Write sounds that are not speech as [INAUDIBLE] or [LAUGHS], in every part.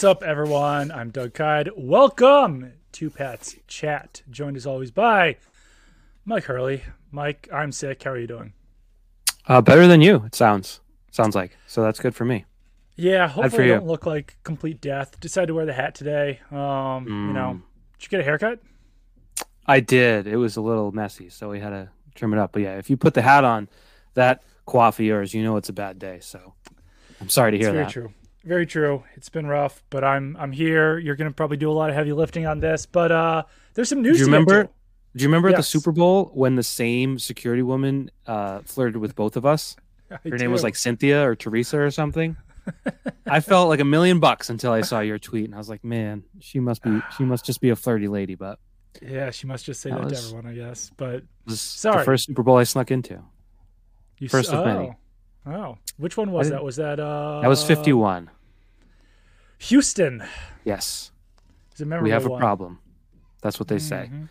What's up, everyone? I'm Doug Kyed. Welcome to Pat's Chat. Joined as always by Mike Hurley. Mike, I'm sick. How are you doing? Uh, better than you. It sounds sounds like. So that's good for me. Yeah, hopefully I don't look like complete death. Decided to wear the hat today. Um, you know, Mm. did you get a haircut? I did. It was a little messy, so we had to trim it up. But yeah, if you put the hat on, that coif of yours, you know it's a bad day. So I'm sorry to It's hear very that. true. Very true. It's been rough, but I'm I'm here. You're gonna probably do a lot of heavy lifting on this, but uh, there's some news. Do you remember? to. Do you remember at the Super Bowl when the same security woman uh, flirted with both of us? [LAUGHS] I Her name was like Cynthia or Teresa or something. I felt like a million bucks until I saw your tweet, and I was like, "Man, she must be. She must just be a flirty lady." But yeah. She must just say that, That to everyone, I guess. But was Sorry. the first Super Bowl I snuck into. you s- First of oh. many. Oh, which one was that? Was that uh? That was 51. Houston. Yes. Is it memorable we have a one? problem. That's what they say. Mhm.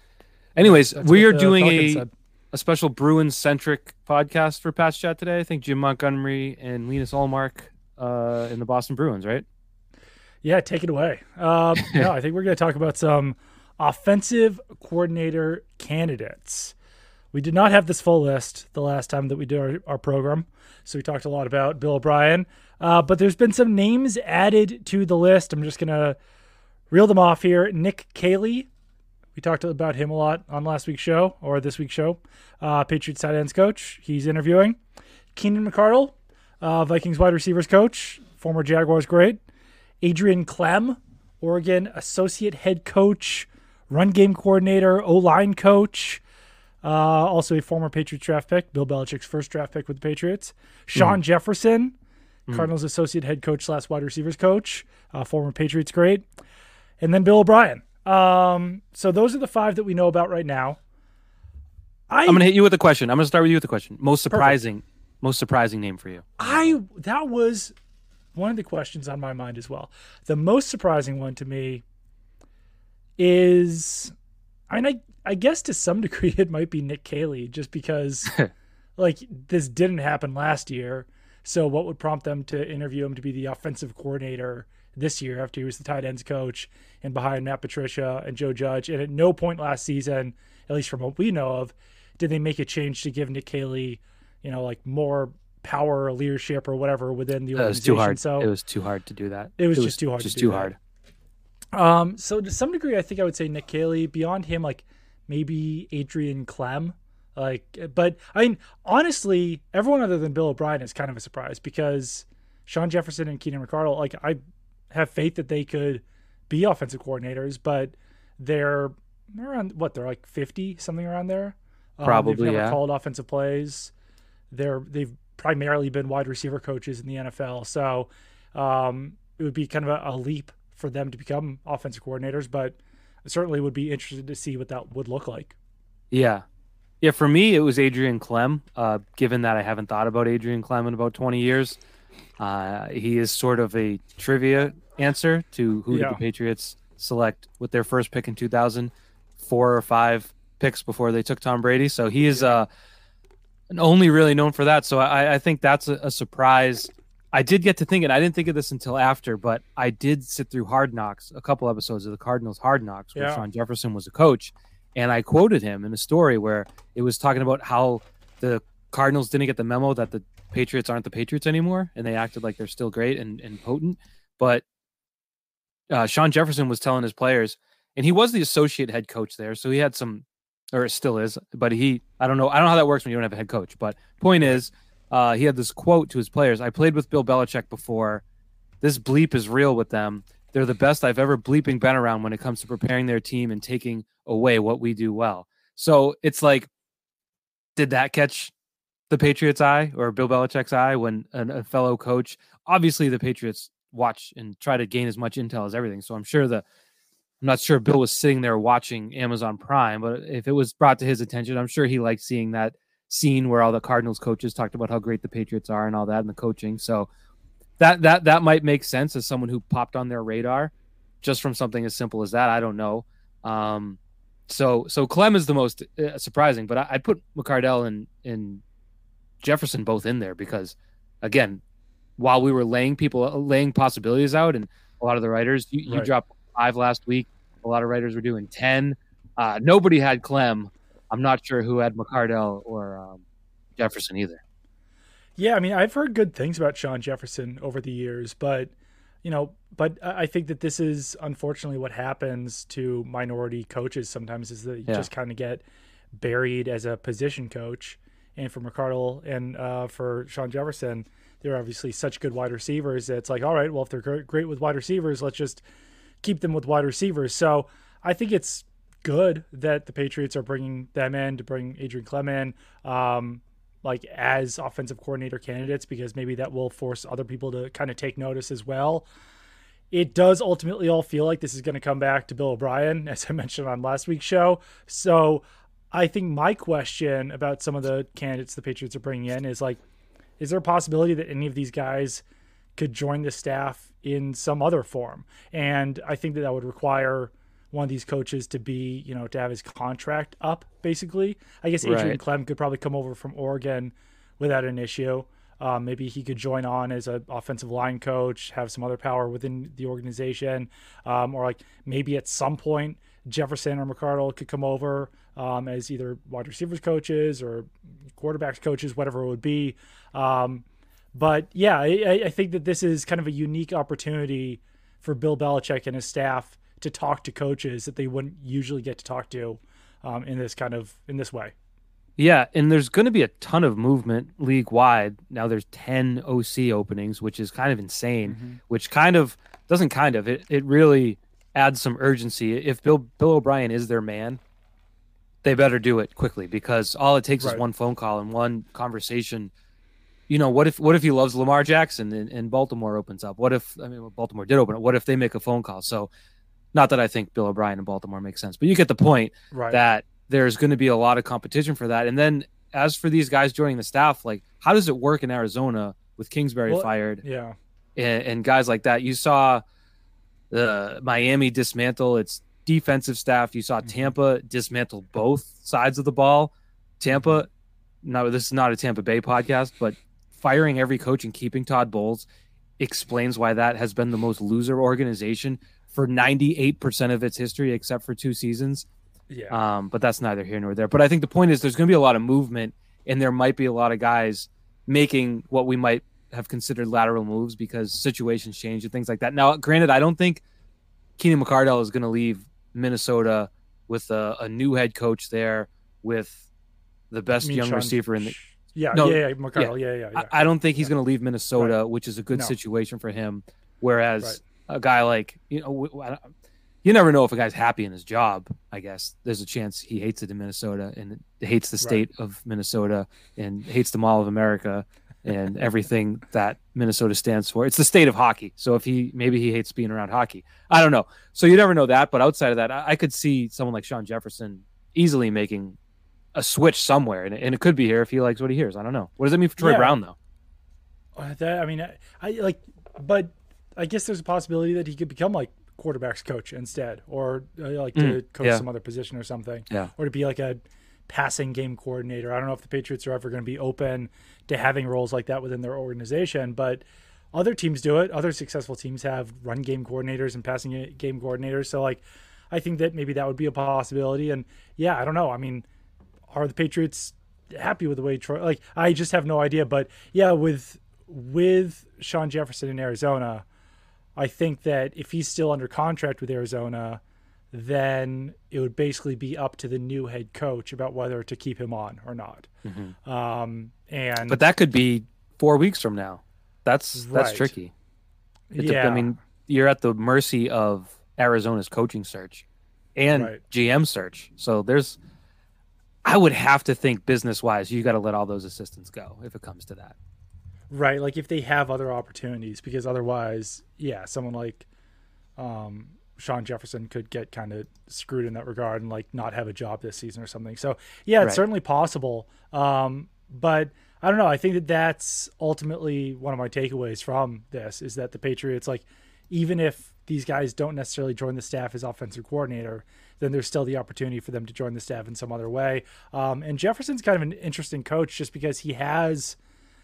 Anyways, That's we are the doing a, said. a special Bruins centric podcast for Pats Chat today. I think Jim Montgomery and Linus Ullmark uh, in the Boston Bruins, right? Yeah, take it away. Um, [LAUGHS] no, I think we're going to talk about some offensive coordinator candidates. We did not have this full list the last time that we did our, our program, so we talked a lot about Bill O'Brien. Uh, but there's been some names added to the list. I'm just going to reel them off here. Nick Caley, we talked about him a lot on last week's show or this week's show. Uh, Patriots tight ends coach. He's interviewing. Keenan McCardell, uh, Vikings wide receivers coach, former Jaguars great. Adrian Klemm, Oregon associate head coach, run game coordinator, O line coach. Uh, also a former Patriots draft pick, Bill Belichick's first draft pick with the Patriots. Shawn Jefferson, Cardinals associate head coach slash wide receivers coach, uh, former Patriots great. And then Bill O'Brien. Um, so those are the five that we know about right now. I I'm going to hit you with a question. I'm going to start with you with a question. Most surprising, most surprising name for you. I that was one of the questions on my mind as well. The most surprising one to me is I mean I I guess to some [LAUGHS] degree it might be Nick Caley just because [LAUGHS] like this didn't happen last year. So what would prompt them to interview him to be the offensive coordinator this year after he was the tight ends coach and behind Matt Patricia and Joe Judge? And at no point last season, at least from what we know of, did they make a change to give Nick Caley, you know, like more power or leadership or whatever within the organization. It was too hard. So it was too hard to do that. It was just too hard to Just do too that. hard. Um, so to some degree, I think I would say Nick Caley. Beyond him, like maybe Adrian Klemm. Like, but I mean, honestly, everyone other than Bill O'Brien is kind of a surprise because Shawn Jefferson and Keenan McCardell. Like, I have faith that they could be offensive coordinators, but they're around what they're like fifty something around there. Um, Probably, they've never yeah. called offensive plays. They're they've primarily been wide receiver coaches in the NFL, so um, it would be kind of a, a leap for them to become offensive coordinators. But I certainly would be interested to see what that would look like. Yeah. Yeah, for me, it was Adrian Klemm. Uh, given that I haven't thought about Adrian Klemm in about 20 years, uh, he is sort of a trivia answer to who did Yeah. the Patriots select with their first pick in 2000, four or five picks before they took Tom Brady. So he is uh, only really known for that. So I, I think that's a, a surprise. I did get to thinking, I didn't think of this until after, but I did sit through Hard Knocks, a couple episodes of the Cardinals Hard Knocks, where Yeah. Shawn Jefferson was a coach. And I quoted him in a story where it was talking about how the Cardinals didn't get the memo that the Patriots aren't the Patriots anymore, and they acted like they're still great and, and potent. But uh, Shawn Jefferson was telling his players, and he was the associate head coach there, so he had some, or still is. But he, I don't know, I don't know how that works when you don't have a head coach. But point is, uh, he had this quote to his players: "I played with Bill Belichick before. This bleep is real with them. They're the best I've ever bleeping been around when it comes to preparing their team and taking away what we do well." So it's like, did that catch the Patriots' eye or Bill Belichick's eye when an, a fellow coach? Obviously, the Patriots watch and try to gain as much intel as everything. So I'm sure the I'm not sure Bill was sitting there watching Amazon Prime, but if it was brought to his attention, I'm sure he liked seeing that scene where all the Cardinals coaches talked about how great the Patriots are and all that and the coaching. So that that that might make sense as someone who popped on their radar just from something as simple as that. I don't know. Um, so so Klemm is the most uh, surprising, but I, I'd put McCardell and and Jefferson both in there because again, while we were laying people laying possibilities out and a lot of the writers. You, you Right. dropped five last week. A lot of writers were doing ten. Uh, nobody had Klemm. I'm not sure who had McCardell or um, Jefferson either. Yeah, I mean, I've heard good things about Shawn Jefferson over the years, but you know, but I think that this is unfortunately what happens to minority coaches sometimes is that you Yeah. just kind of get buried as a position coach. And for McCardell and uh, for Shawn Jefferson, they're obviously such good wide receivers that it's like, all right, well, if they're great with wide receivers, let's just keep them with wide receivers. So I think it's good that the Patriots are bringing them in to bring Adrian in, um, like as offensive coordinator candidates because maybe that will force other people to kind of take notice as well. It does ultimately all feel like this is going to come back to Bill O'Brien, [LAUGHS] as I mentioned on last week's show. So I think my question about some of the candidates the Patriots are bringing in is like, is there a possibility that any of these guys could join the staff in some other form? And I think that that would require one of these coaches to be, you know, to have his contract up, basically. I guess Adrian Right. Klemm could probably come over from Oregon without an issue. Um, maybe he could join on as an offensive line coach, have some other power within the organization, um, or like maybe at some point Jefferson or McCardell could come over um, as either wide receivers coaches or quarterbacks coaches, whatever it would be. Um, but yeah, I, I- I think that this is kind of a unique opportunity for Bill Belichick and his staff to talk to coaches that they wouldn't usually get to talk to um, in this kind of in this way. Yeah, and there's going to be a ton of movement league wide. Now there's 10 OC openings, which is kind of insane, which kind of doesn't kind of it, it really adds some urgency. If Bill Bill O'Brien is their man, they better do it quickly because all it takes Right. is one phone call and one conversation. You know, what if what if he loves Lamar Jackson and, and Baltimore opens up? What if I mean well, Baltimore did open up? What if they make a phone call? So not that I think Bill O'Brien in Baltimore makes sense, but you get the point Right. that there's going to be a lot of competition for that. And then as for these guys joining the staff, like how does it work in Arizona with Kingsbury Well, fired yeah. and, and guys like that? You saw the Miami dismantle its defensive staff. You saw mm-hmm. Tampa dismantle both sides of the ball. Tampa, no, this is not a Tampa Bay podcast, but firing every coach and keeping Todd Bowles explains why that has been the most loser organization for 98% of its history, except for two seasons. Yeah. Um, but that's neither here nor there. But I think the point is there's going to be a lot of movement, and there might be a lot of guys making what we might have considered lateral moves because situations change and things like that. Now, granted, I don't think Keenan McCardell is going to leave Minnesota with a, a new head coach there with the best mean, young Sean- receiver in the. Yeah, No, yeah, yeah, McCardell, yeah, yeah, yeah. I, I don't think he's going to leave Minnesota, which is a good No. situation for him. Whereas Right. A guy like you know, w- I don't- you never know if a guy's happy in his job. I guess there's a chance he hates it in Minnesota and hates the state of Minnesota and hates the Mall of America and [LAUGHS] everything that Minnesota stands for. It's the state of hockey. So if he maybe he hates being around hockey, I don't know. So you never know that. But outside of that, I, I could see someone like Shawn Jefferson easily making a switch somewhere, and, and it could be here if he likes what he hears. I don't know. What does that mean for Troy Yeah. Brown though? Uh, that I mean, I, I like, but I guess there's a possibility that he could become like quarterbacks coach instead, or uh, like to Mm, coach yeah. some other position or something, Yeah. or to be like a passing game coordinator. I don't know if the Patriots are ever going to be open to having roles like that within their organization, but other teams do it. Other successful teams have run game coordinators and passing game coordinators. So like, I think that maybe that would be a possibility. And yeah, I don't know. I mean, are the Patriots happy with the way Troy? Like, I just have no idea. But yeah, with with Shawn Jefferson in Arizona, I think that if he's still under contract with Arizona, then it would basically be up to the new head coach about whether to keep him on or not. Um, and But that could be four weeks from now. That's that's tricky. It yeah, I mean, you're at the mercy of Arizona's coaching search and Right. GM search. So there's, I would have to think business wise, you got to let all those assistants go if it comes to that. Right. Like if they have other opportunities, because otherwise, yeah, someone like um, Shawn Jefferson could get kind of screwed in that regard and like not have a job this season or something. So yeah, it's Right. certainly possible. Um, but I don't know. I think that that's ultimately one of my takeaways from this is that the Patriots, like, even if these guys don't necessarily join the staff as offensive coordinator, then there's still the opportunity for them to join the staff in some other way. Um, and Jefferson's kind of an interesting coach just because he has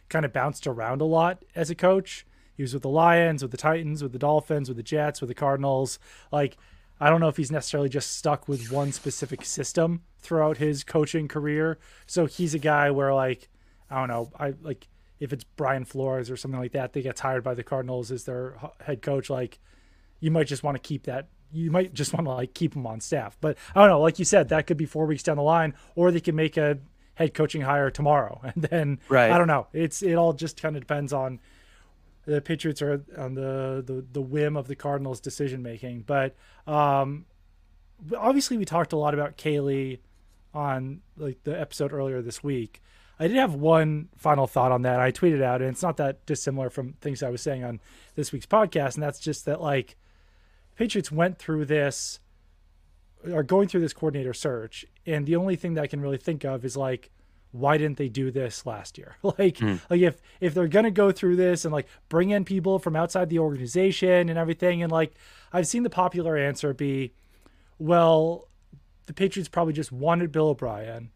kind of bounced around a lot as a coach. He was with the Lions, with the Titans, with the Dolphins, with the Jets, with the Cardinals. Like, I don't know if he's necessarily just stuck with one specific system throughout his coaching career. So he's a guy where like I don't know, I like if it's Brian Flores or something like that, they get hired by the Cardinals as their head coach. Like you might just want to keep that. You might just want to like keep him on staff. But I don't know. Like you said, that could be four weeks down the line, or they can make a head coaching hire tomorrow, [LAUGHS] and then right. I don't know. It's it all just kind of depends on the Patriots are on the the, the whim of the Cardinals' decision making. But um, obviously, we talked a lot about Caley on like the episode earlier this week. I did have one final thought on that. I tweeted out, and it's not that dissimilar from things I was saying on this week's podcast, and that's just that like Patriots went through this, are going through this coordinator search, and the only thing that I can really think of is like, why didn't they do this last year? [LAUGHS] like, mm. like if if they're gonna go through this and like bring in people from outside the organization and everything, and like I've seen the popular answer be, well, the Patriots probably just wanted Bill O'Brien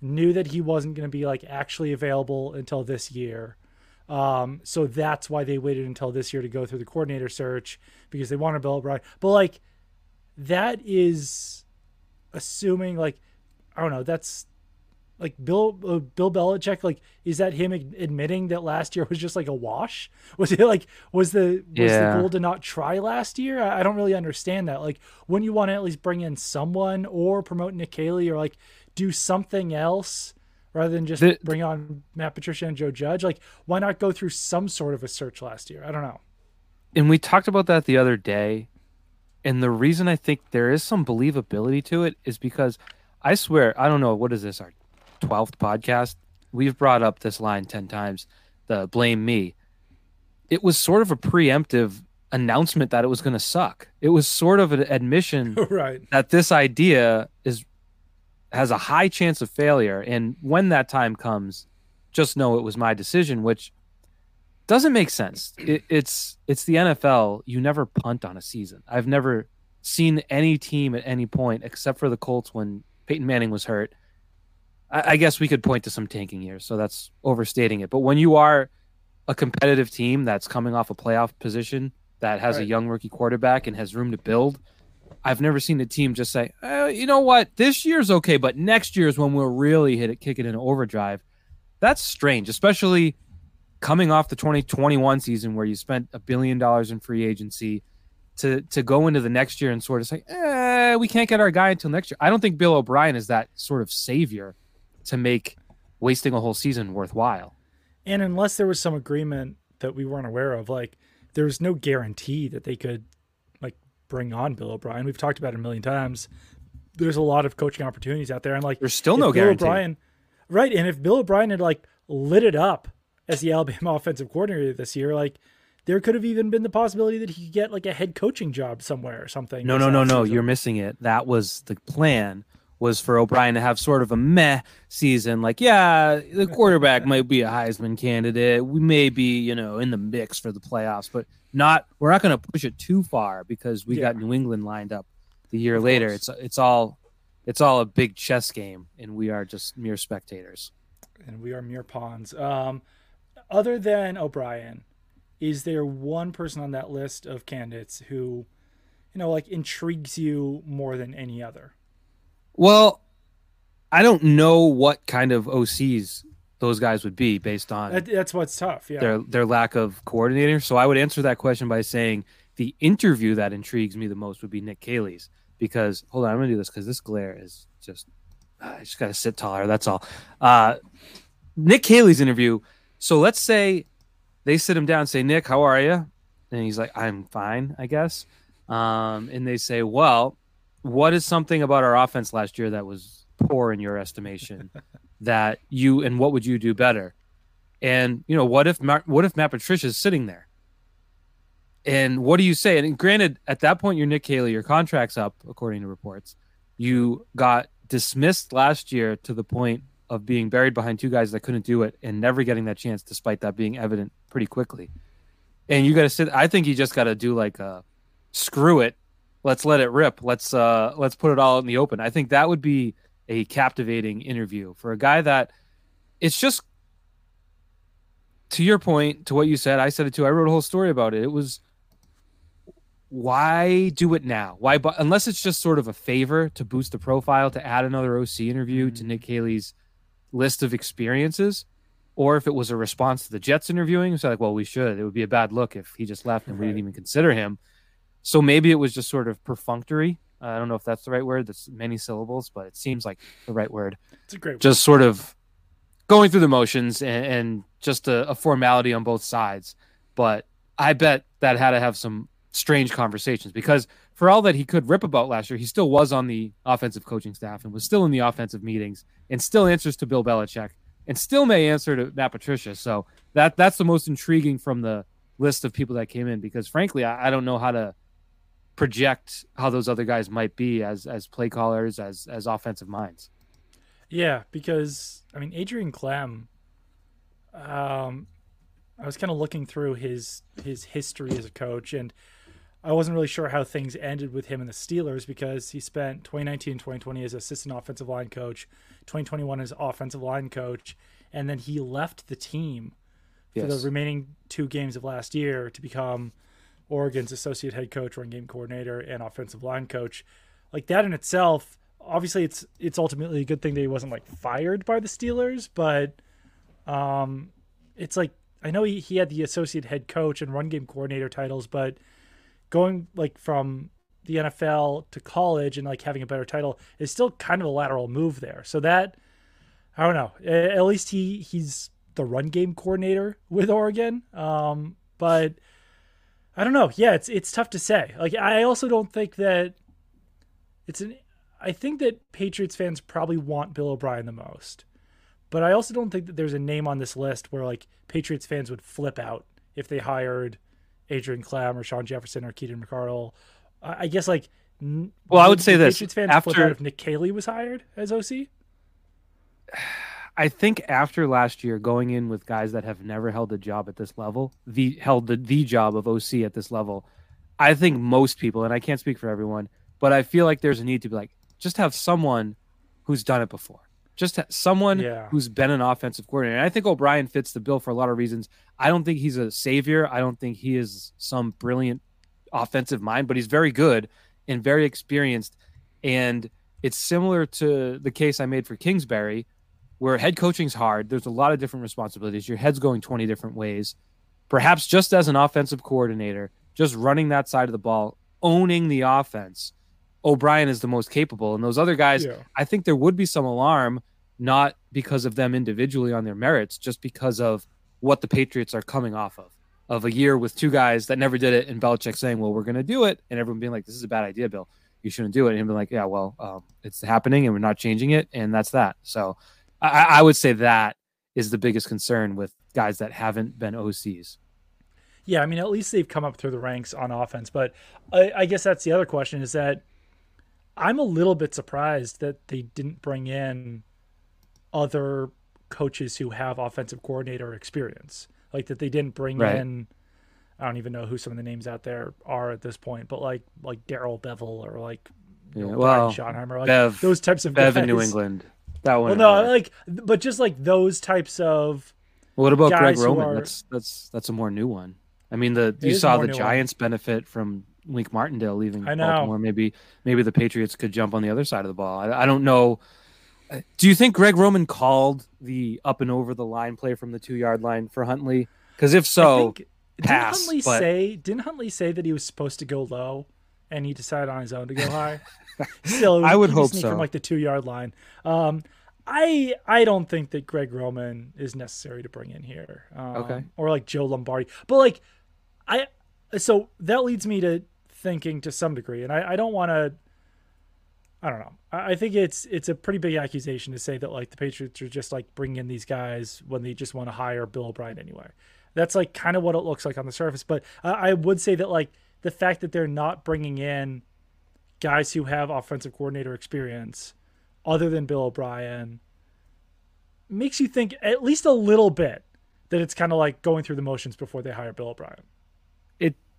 knew that he wasn't going to be like actually available until this year. Um, so that's why they waited until this year to go through the coordinator search because they wanted Bill O'Brien. But like that is assuming like I don't know. That's like Bill uh, Bill Belichick. Like, is that him admitting that last year [LAUGHS] was just like a wash? Was it like was the was yeah. the goal to not try last year? I, I don't really understand that. Like, wouldn't you want to at least bring in someone or promote Nick Caley or like do something else rather than just the, bring on Matt Patricia and Joe Judge? Like, why not go through some sort of a search last year? I don't know. And we talked about that the other day. And the reason I think there is some believability to it is because I swear, I don't know, what is this, our 12th podcast? We've brought up this line 10 times the blame me. It was sort of a preemptive announcement that it was going to suck. It was sort of an admission [LAUGHS] right. that this idea is has a high chance of failure. And when that time comes, just know it was my decision, which doesn't make sense. It, it's it's the NFL. You never punt on a season. I've never seen any team at any point except for the Colts when Peyton Manning was hurt. I, I guess we could point to some tanking years, so that's overstating it. But when you are a competitive team that's coming off a playoff position that has right. a young rookie quarterback and has room to build – I've never seen a team just say, eh, you know what, this year's okay, but next year is when we'll really hit it, kick it in overdrive. That's strange, especially coming off the 2021 season where you spent a billion dollars in free agency to to go into the next year and sort of say, eh, we can't get our guy until next year. I don't think Bill O'Brien is that sort of savior to make wasting a whole season worthwhile. And unless there was some agreement that we weren't aware of, like there's no guarantee that they could like bring on Bill O'Brien. We've talked about it a million times. There's a lot of coaching opportunities out there, and like there's still no Bill guarantee. O'Brien, right? And if Bill O'Brien had like lit it up as the [LAUGHS] Alabama offensive coordinator this year, like there could have even been the possibility that he could get like a head coaching job somewhere or something. No, no, no, no. You're missing it. That was the plan was for O'Brien to have sort of a meh season. Like, yeah, the quarterback might be a Heisman candidate. We may be, you know, in the mix for the playoffs, but not we're not going to push it too far because we yeah. got New England lined up the year of later. Course. It's it's all it's all a big chess game, and we are just mere spectators. And we are mere pawns. Um, other than O'Brien, is there one person on that list of candidates who, you know, like intrigues you more than any other? Well, I don't know what kind of OCs those guys would be based on that, that's what's tough. Yeah, their their lack of coordinator. So I would answer that question by saying the interview that intrigues me the most would be Nick Caley's because hold on, I'm gonna do this because this glare is just I just gotta sit taller. That's all. Uh, Nick Caley's interview. So let's say they sit him down and say, Nick, how are you? And he's like, I'm fine, I guess. Um, and they say, Well, what is something about our offense last year that was poor in your estimation? [LAUGHS] that you and what would you do better? And you know, what if what if Matt Patricia is sitting there? And what do you say? And granted, at that point, you're Nick Caley. Your contract's up, according to reports. You got dismissed last year to the point of being buried behind two guys that couldn't do it and never getting that chance, despite that being evident pretty quickly. And you got to sit. I think you just got to do like a screw it. Let's let it rip. Let's uh let's put it all in the open. I think that would be a captivating interview for a guy that it's just to your point, to what you said, I said it too. I wrote a whole story about it. It was why do it now? Why, but unless it's just sort of a favor to boost the profile, to add another OC interview mm-hmm. to Nick Caley's list of experiences, or if it was a response to the Jets interviewing, it's like, well, we should. It would be a bad look if he just left and we didn't even consider him. So maybe it was just sort of perfunctory. Uh, I don't know if that's the right word. That's many syllables, but it seems like the right word. It's a great. Word. Just sort of going through the motions and, and just a, a, formality on both sides. But I bet that had to have some strange conversations because for all that he could rip about last year, he still was on the offensive coaching staff and was still in the offensive meetings and still answers to Bill Belichick and still may answer to Matt Patricia. So that that's the most intriguing from the list of people that came in because frankly, I, I don't know how to project how those other guys might be as as play callers as as offensive minds. Yeah, because I mean Adrian Klemm um I was kind of looking through his his history as a coach and I wasn't really sure how things ended with him and the Steelers because he spent 2019 and 2020 as assistant offensive line coach, 2021 as offensive line coach, and then he left the team for yes. the remaining two games of last year to become Oregon's associate head coach, run game coordinator, and offensive line coach. Like that in itself, obviously it's it's ultimately a good thing that he wasn't like fired by the Steelers, but um it's like I know he, he had the associate head coach and run game coordinator titles, but going like from the NFL to college and like having a better title is still kind of a lateral move there. So that I don't know. At least he he's the run game coordinator with Oregon. Um, but I don't know. Yeah, it's it's tough to say. Like I also don't think that it's an I think that Patriots fans probably want Bill O'Brien the most. But I also don't think that there's a name on this list where like Patriots fans would flip out if they hired Adrian Klemm or Shawn Jefferson or Keaton McCardell. I guess like. Well, I would say this after if Nick Caley was hired as OC. I think after last year, going in with guys that have never held a job at this level, the held the the job of OC at this level, I think most people, and I can't speak for everyone, but I feel like there's a need to be like just have someone who's done it before just someone yeah. who's been an offensive coordinator. And I think O'Brien fits the bill for a lot of reasons. I don't think he's a savior. I don't think he is some brilliant offensive mind, but he's very good and very experienced. And it's similar to the case I made for Kingsbury, where head coaching's hard. There's a lot of different responsibilities. Your head's going 20 different ways. Perhaps just as an offensive coordinator, just running that side of the ball, owning the offense O'Brien is the most capable. And those other guys, yeah. I think there would be some alarm, not because of them individually on their merits, just because of what the Patriots are coming off of. Of a year with two guys that never did it, and Belichick saying, Well, we're going to do it. And everyone being like, This is a bad idea, Bill. You shouldn't do it. And him being like, Yeah, well, um, it's happening and we're not changing it. And that's that. So I, I would say that is the biggest concern with guys that haven't been OCs. Yeah, I mean, at least they've come up through the ranks on offense. But I, I guess that's the other question is that I'm a little bit surprised that they didn't bring in other coaches who have offensive coordinator experience. Like that they didn't bring right. in I don't even know who some of the names out there are at this point, but like like Darrell Bevell or like yeah, know, well, Schottenheimer, like Bev, those types of Bev guys. in New England. That one. Well, no, like but just like those types of. what about Greg Roman? Are, that's that's that's a more new one. I mean, the you saw the Giants one. benefit from Wink Martindale leaving I know. Baltimore. Maybe maybe the Patriots could jump on the other side of the ball. I, I don't know. Do you think Greg Roman called the up and over the line play from the two yard line for Huntley? Because if so, think, pass. Didn't Huntley but... say? Didn't Huntley say that he was supposed to go low, and he decided on his own to go high? [LAUGHS] Still, I would hope so. From like the two yard line. Um, I I don't think that Greg Roman is necessary to bring in here. Um, okay. Or like Joe Lombardi, but like I so that leads me to thinking to some degree, and I, I don't want to. I don't know. I, think it's it's a pretty big accusation to say that like the Patriots are just like bringing in these guys when they just want to hire Bill O'Brien anyway. That's like kind of what it looks like on the surface. But I would say that like the fact that they're not bringing in guys who have offensive coordinator experience other than Bill O'Brien makes you think at least a little bit that it's kind of like going through the motions before they hire Bill O'Brien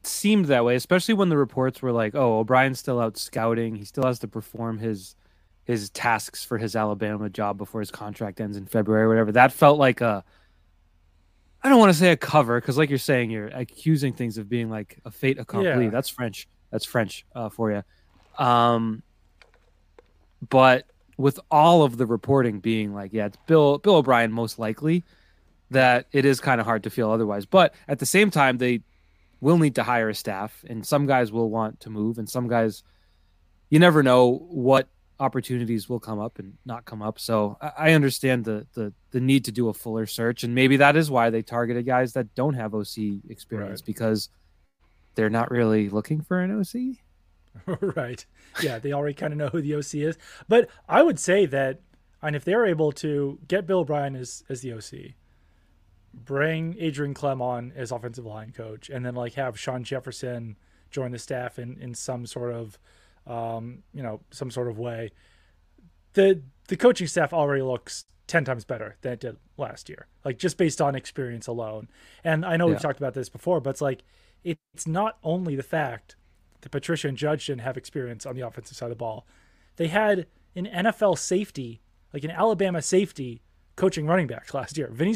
seemed that way, especially when the reports were like, "Oh, O'Brien's still out scouting. He still has to perform his his tasks for his Alabama job before his contract ends in February or whatever." That felt like a I don't want to say a cover because, like you're saying, you're accusing things of being like a fait accompli. Yeah. That's French. That's French uh, for you. Um, but with all of the reporting being like, yeah, it's Bill Bill O'Brien most likely, that it is kind of hard to feel otherwise. But at the same time, they will need to hire a staff, and some guys will want to move, and some guys, you never know what opportunities will come up and not come up. So I, understand the, the the need to do a fuller search, and maybe that is why they targeted guys that don't have OC experience Right. because they're not really looking for an OC. [LAUGHS] right. Yeah, they already kind of know who the OC is. But I would say that, and if they're able to get Bill O'Brien as as the OC, bring Adrian Klemm on as offensive line coach, and then like have Shawn Jefferson join the staff in in some sort of, um, you know, some sort of way. The the coaching staff already looks ten times better than it did last year, like just based on experience alone. And I know Yeah. we've talked about this before, but it's like it's not only the fact that Patricia and Judge didn't have experience on the offensive side of the ball. They had an NFL safety, like an Alabama safety, coaching running backs last year. Vinny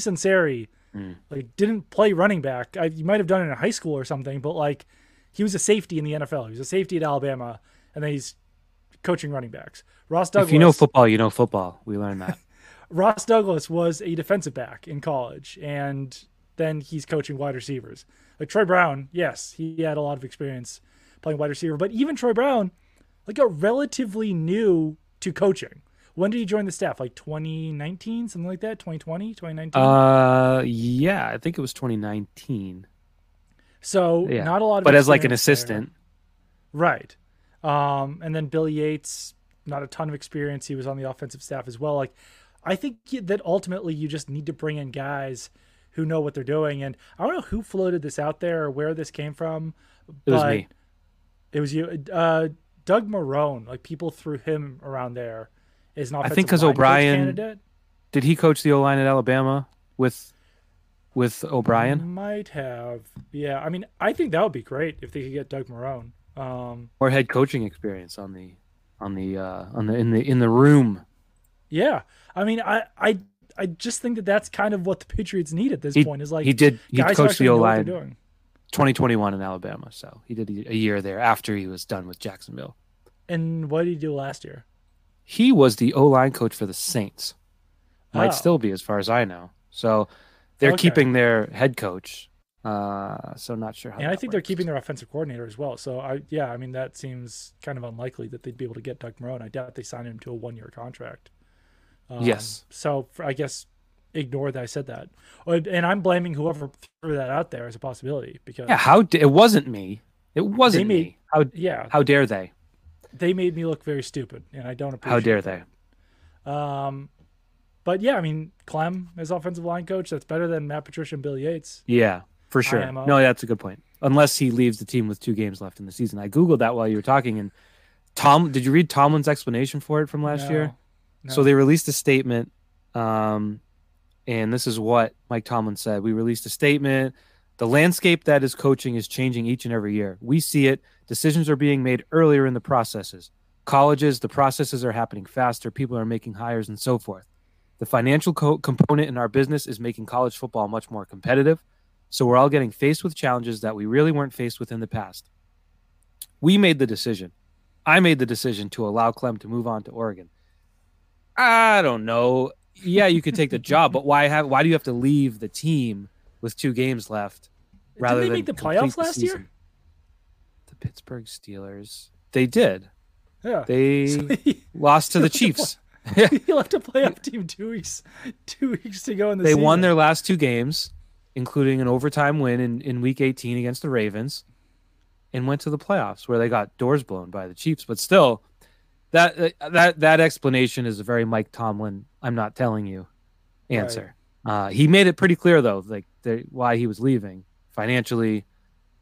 Sunseri, like didn't play running back. I, you might have done it in high school or something, but like he was a safety in the NFL. He was a safety at Alabama, and then he's coaching running backs. Ross Douglas. If you know football, you know football. We learned that. [LAUGHS] Ross Douglas was a defensive back in college, and then he's coaching wide receivers. Like Troy Brown, yes, he had a lot of experience playing wide receiver, but even Troy Brown, like a relatively new to coaching. When did you join the staff? Like 2019, something like that? 2020, 2019? uh, yeah, I think it was 2019. so Yeah, not a lot of but as like an experience there. assistant. Right. Um, and then Billy Yates, not a ton of experience. He was on the offensive staff as well. Like, I think that ultimately you just need to bring in guys who know what they're doing. And I don't know who floated this out there or where this came from. It was but me. It was you. Uh, Doug Marrone, like people threw him around there as an offensive think 'cause line coach O'Brien- Did he coach the O line at Alabama with with O'Brien Might have. Yeah. I mean, I think that would be great if they could get Doug Marrone. Um, or head coaching experience on the on the uh, on the in the in the room? Yeah, I mean, I I I just think that that's kind of what the Patriots need at this He- point. Is like he did he coached the O line doing. 2021 in Alabama, so he did a year there after he was done with Jacksonville. And what did he do last year? He was the O line coach for the Saints. Might Oh. still be, as far as I know. So they're Okay. keeping their head coach. Uh, so not sure how. And I think they're keeping their offensive coordinator as well. So I yeah, I mean that seems kind of unlikely that they'd be able to get Doug Marrone. I doubt they signed him to a one year contract. Um, Yes. So for, I guess ignore that I said that, Uh, and I'm blaming whoever threw that out there as a possibility because Yeah, how d- it wasn't me. It wasn't made- me. How yeah, how dare they? They made me look very stupid, and I don't appreciate. How dare that. they? Um, but yeah, I mean, Klemm as offensive line coach, that's better than Matt Patricia and Bill Yates. Yeah, for sure. IMO. No, that's a good point. Unless he leaves the team with two games left in the season. I googled that while you were talking, and Tom, did you read Tomlin's explanation for it from last No, year? no. So they released a statement, um, and this is what Mike Tomlin said. We released a statement. The landscape that is coaching is changing each and every year. We see it. Decisions are being made earlier in the processes. Colleges, the processes are happening faster. People are making hires and so forth. The financial co- component in our business is making college football much more competitive. So we're all getting faced with challenges that we really weren't faced with in the past. We made the decision. I made the decision to allow Klemm to move on to Oregon. I don't know. Yeah, you could take the job, but why have why do you have to leave the team with two games left rather Didn't they than make the playoffs the last year? The Pittsburgh Steelers. They did. Yeah. They [LAUGHS] So he, [LAUGHS] lost to the [LAUGHS] Chiefs. he left a playoff team two weeks, two weeks to go in the They season. won their last two games, including an overtime win in, in week 18 against the Ravens, and went to the playoffs where they got doors blown by the Chiefs. But still, that that that explanation is a very Mike Tomlin. I'm not telling you answer. Uh, he made it pretty clear though, like the, why he was leaving financially.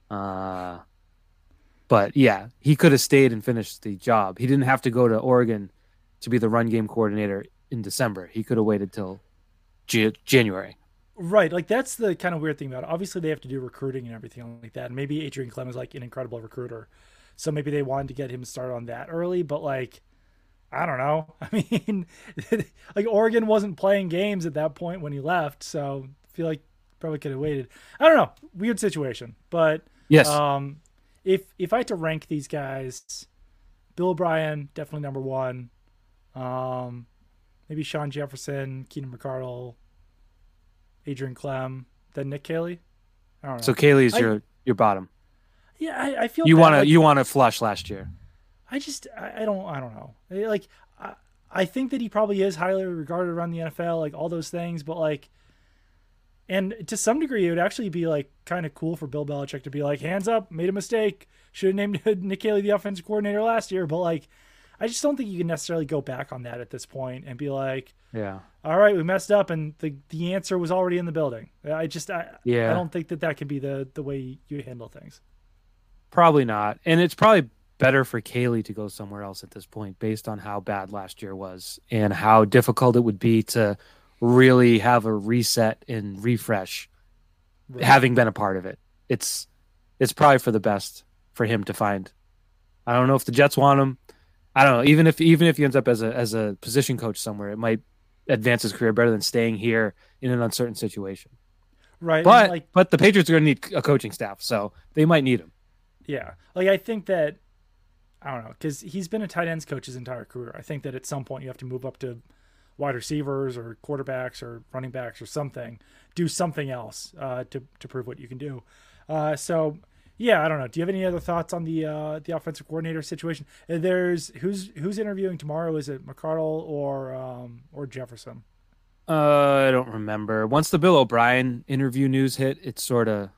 Uh, but yeah, he could have stayed and finished the job. He didn't have to go to Oregon to be the run game coordinator in December. He could have waited till J- January. Right, like that's the kind of weird thing about it. Obviously, they have to do recruiting and everything like that. And maybe Adrian Klemm is like an incredible recruiter, so maybe they wanted to get him started on that early. But like, I don't know. [LAUGHS] I mean, [LAUGHS] like Oregon wasn't playing games at that point when he left, so I feel like probably could have waited. I don't know. Weird situation, but Yes. um, if if I had to rank these guys, Bill O'Brien definitely number one. Um, maybe Shawn Jefferson, Keenan McCardell, Adrian Klemm, then Nick Caley. I don't know. so Caley's I- your your bottom. yeah, I, I feel You want to like- you want to flush last year. I just I, I don't I don't know. Like I, I think that he probably is highly regarded around the NFL, like all those things, but like and to some degree it would actually be like kind of cool for Bill Belichick to be like, hands up, made a mistake. Should have named [LAUGHS] Nick Caley the offensive coordinator last year, but like I just don't think you can necessarily go back on that at this point and be like, Yeah. all right, we messed up and the the answer was already in the building. I just I Yeah. I don't think that that can be the the way you handle things. Probably not. And it's probably better for Caley to go somewhere else at this point based on how bad last year was and how difficult it would be to really have a reset and refresh Right. having been a part of it. It's it's probably for the best for him to find. I don't know if the Jets want him. I don't know. Even if even if he ends up as a as a position coach somewhere, it might advance his career better than staying here in an uncertain situation. right. But like but the Patriots are going to need a coaching staff, so they might need him. Yeah, like I think that I don't know because he's been a tight ends coach his entire career. I think that at some point you have to move up to wide receivers or quarterbacks or running backs or something, do something else uh, to to prove what you can do. Uh, so yeah, I don't know. Do you have any other thoughts on the uh, the offensive coordinator situation? Uh, There's who's who's interviewing tomorrow? Is it McCardell or um, or Jefferson? Uh, I don't remember. Once the Bill O'Brien interview news hit, it sort of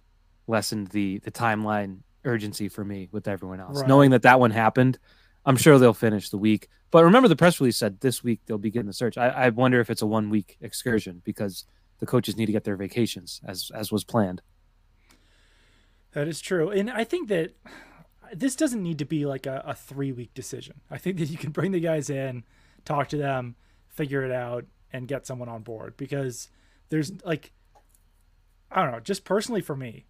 lessened the the timeline urgency for me with everyone else. Right. Knowing that that one happened, I'm sure they'll finish the week. But remember, the press release said this week they'll begin the search. I, I wonder if it's a one week excursion because the coaches need to get their vacations as as was planned. That is true. And I think that this doesn't need to be like a, a three week decision. I think that you can bring the guys in, talk to them, figure it out, and get someone on board because there's like, I don't know, just personally for me.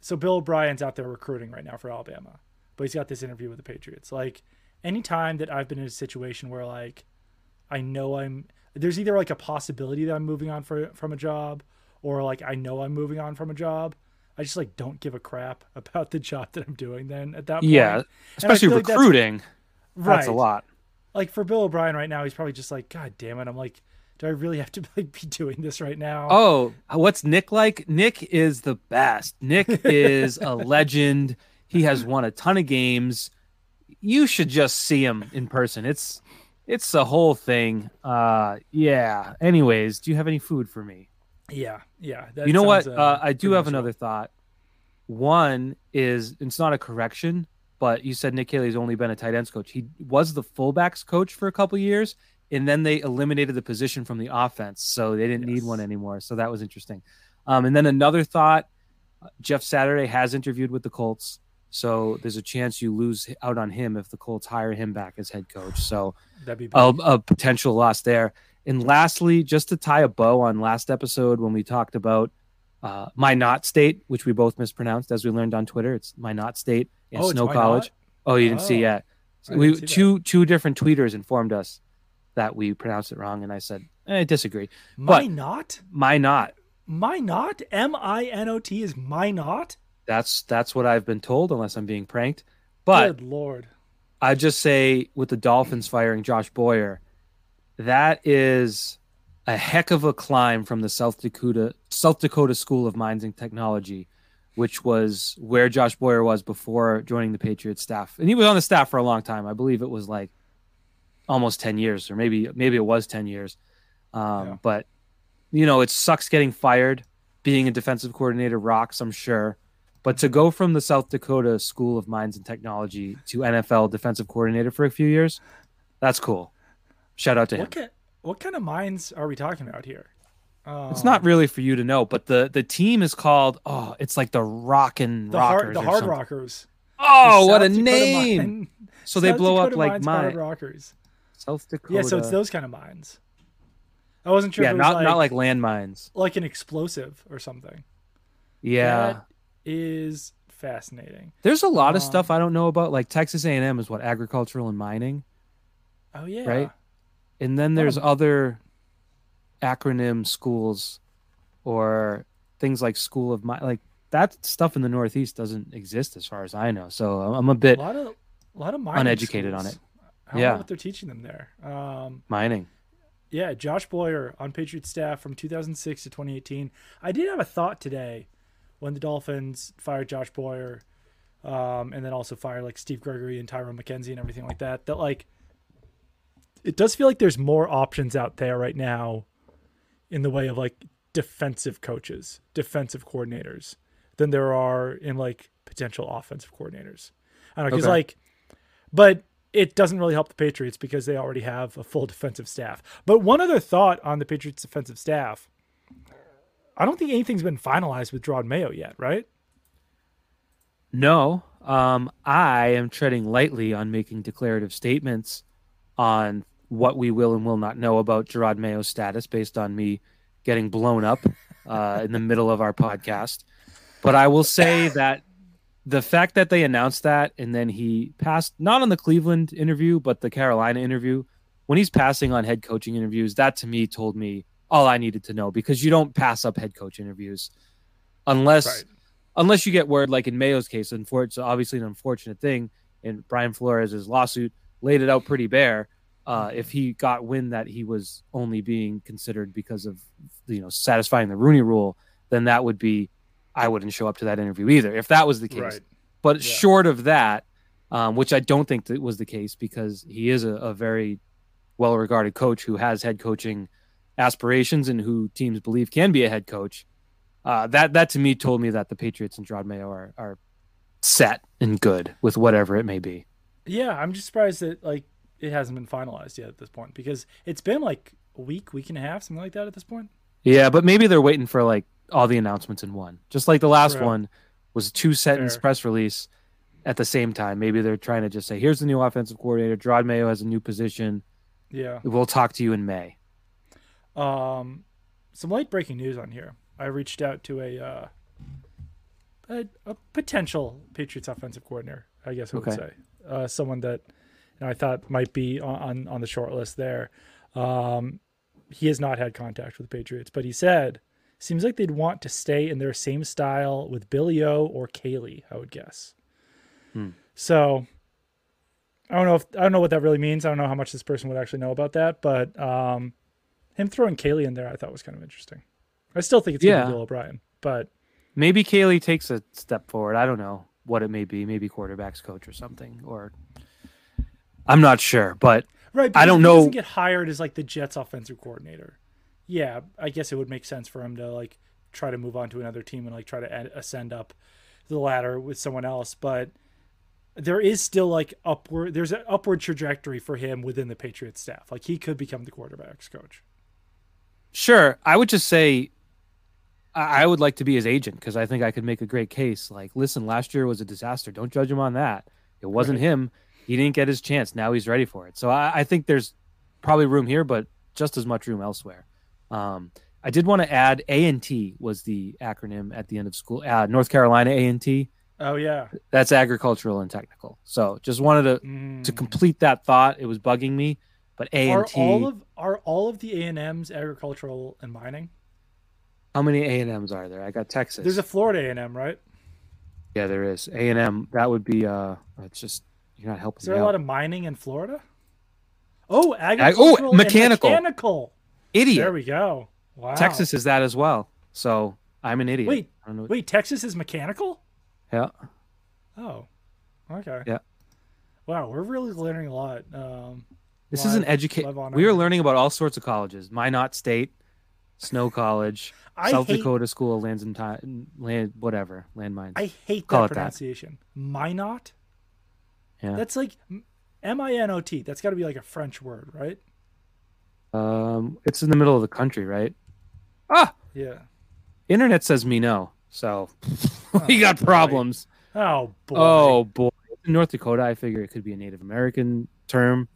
So Bill O'Brien's out there recruiting right now for Alabama, but he's got this interview with the Patriots. Like, anytime that I've been in a situation where like I know I'm there's either like a possibility that I'm moving on for, from a job or like I know I'm moving on from a job. I just like don't give a crap [LAUGHS] about the job that I'm doing then at that point. Yeah, especially feel like that's- recruiting. right. That's a lot. Like for Bill O'Brien right now, he's probably just like, God damn it. I'm like, do I really have to [LAUGHS] like be doing this right now? Oh, what's Nick like? Nick is the best. Nick [LAUGHS] is a legend. He has won a ton of games. You should just see him in person. It's it's the whole thing. Uh yeah. Anyways, do you have any food for me? yeah, yeah. you know what? sounds, Uh, I do have another thought. One is it's not a correction, but you said Nick Caley's only been a tight ends coach. He was the fullbacks coach for a couple years, and then they eliminated the position from the offense, so they didn't need one anymore. So that was interesting. Um, and then another thought: Jeff Saturday has interviewed with the Colts, so there's a chance you lose out on him if the Colts hire him back as head coach. So That'd be a, a potential loss there. And lastly, just to tie a bow on last episode when we talked about uh, Minot State, which we both mispronounced as we learned on Twitter, it's Minot State and Oh, Snow College. Not? Oh, you didn't see Oh, yet? I we didn't that. two two different tweeters informed us that we pronounced it wrong, and I said eh, I disagree. My but- not? My not. My not? M I N O T is my not? That's that's what I've been told, unless I'm being pranked. But Good lord. I just say with the Dolphins firing Josh Boyer, that is a heck of a climb from the South Dakota South Dakota School of Mines and Technology, which was where Josh Boyer was before joining the Patriots staff. And he was on the staff for a long time. I believe it was like almost 10 years or maybe maybe it was 10 years. Um, Yeah. but you know, it sucks getting fired. Being a defensive coordinator rocks, I'm sure. But to go from the South Dakota School of Mines and Technology to NFL defensive coordinator for a few years, that's cool. Shout out to him. What kind, what kind of mines are we talking about here? It's Um, not really for you to know, but the the team is called oh, it's like the Rockin' the Rockers. hard, the hard something. rockers. Oh, The what a Dakota name! Mine- So they South blow up like Mines Hard rockers. South Dakota. Yeah, so it's those kind of mines. I wasn't sure. yeah, if it was not like, not like landmines. like an explosive or something. Yeah, That is fascinating. there's a lot of Um, stuff I don't know about. Like Texas A&M is what agricultural and mining, Oh yeah. Right? and then there's of- other acronym schools or things like School of My like that stuff in the Northeast doesn't exist as far as I know. So I'm a bit a lot of a lot of uneducated on it. I don't Yeah. know what they're teaching them there. Um, mining. yeah, Josh Boyer on Patriot staff from 2006 to 2018. I did have a thought today when the Dolphins fired Josh Boyer, um, and then also fired like Steve Gregory and Tyrone McKenzie and everything like that. That like, it does feel like there's more options out there right now, in the way of like defensive coaches, defensive coordinators, than there are in like potential offensive coordinators. I don't know because Okay. like, but it doesn't really help the Patriots because they already have a full defensive staff. But one other thought on the Patriots defensive staff. I don't think anything's been finalized with Jerod Mayo yet, right? No, um, I am treading lightly on making declarative statements on what we will and will not know about Jerod Mayo's status based on me getting blown up uh, [LAUGHS] in the middle of our podcast. But I will say [LAUGHS] that the fact that they announced that and then he passed not on the Cleveland interview, but the Carolina interview, when he's passing on head coaching interviews, that to me told me all I needed to know because you don't pass up head coach interviews unless unless you get word like in Mayo's case, unfortunately, obviously an unfortunate thing, and Brian Flores' lawsuit laid it out pretty bare. Uh, if he got wind that he was only being considered because of you know satisfying the Rooney Rule, then that would be I wouldn't show up to that interview either if that was the case. Right. But Yeah. short of that, um, which I don't think that was the case because he is a, a very well regarded coach who has head coaching aspirations and who teams believe can be a head coach. Uh, that that to me told me that the Patriots and Jerod Mayo are are set and good with whatever it may be. Yeah, I'm just surprised that like it hasn't been finalized yet at this point because it's been like a week, week and a half, something like that at this point. Yeah, but maybe they're waiting for like all the announcements in one. Just like the last one was a two sentence Fair. press release at the same time. Maybe they're trying to just say, "Here's the new offensive coordinator. Jerod Mayo has a new position. Yeah. We'll talk to you in May." Um, some late breaking news on here. I reached out to a uh, a, a potential Patriots offensive coordinator. I guess I would Okay. say uh, someone that you know, I thought might be on, on on the short list there. Um, he has not had contact with the Patriots, but he said seems like they'd want to stay in their same style with Billy O or Caley. I would guess. Hmm. So I don't know if I don't know what that really means. I don't know how much this person would actually know about that, but um, him throwing Caley in there, I thought was kind of interesting. I still think it's Yeah. be Bill O'Brien, but Maybe Caley takes a step forward. I don't know what it may be. Maybe quarterbacks coach or something. Or I'm not sure, but right. I don't if know- He doesn't get hired as like the Jets offensive coordinator. Yeah, I guess it would make sense for him to like try to move on to another team and like try to ascend up the ladder with someone else. But there is still like upward. There's an upward trajectory for him within the Patriots staff. Like he could become the quarterbacks coach. Sure. I would just say I would like to be his agent because I think I could make a great case. Like, listen, last year was a disaster. Don't judge him on that. It wasn't Right. him. He didn't get his chance. Now he's ready for it. So I, I think there's probably room here, but just as much room elsewhere. Um, I did want to add A&T was the acronym at the end of school. Uh, North Carolina A&T. Oh yeah. That's agricultural and technical. So just wanted to to Mm. complete that thought. It was bugging me, but A Are and T. all of are all of the A and M's agricultural and mining? How many A and M's are there? I got Texas. There's a Florida A and M, right? Yeah, there is A and M. That would be. Uh, it's just you're not helping Is there a out. lot of mining in Florida? Oh, agricultural and mechanical. mechanical. Idiot. There we go. Wow. Texas is that as well. So I'm an idiot. Wait, I. Wait, Texas is mechanical? Yeah. Oh, okay. Yeah. Wow, we're really learning a lot. Um, This is an educate. We are learning about all sorts of colleges. Minot State, Snow College, [LAUGHS] South hate, Dakota School of Lands and Ti- Land, whatever landmines. I hate Call that it that. pronunciation. Minot. Yeah. That's like M I N O T. That's got to be like a French word, right? um, it's in the middle of the country, right? Ah, Yeah. internet says me no. So [LAUGHS] we Oh, got boy. problems. Oh boy. Oh boy, in North Dakota, I figure it could be a Native American term.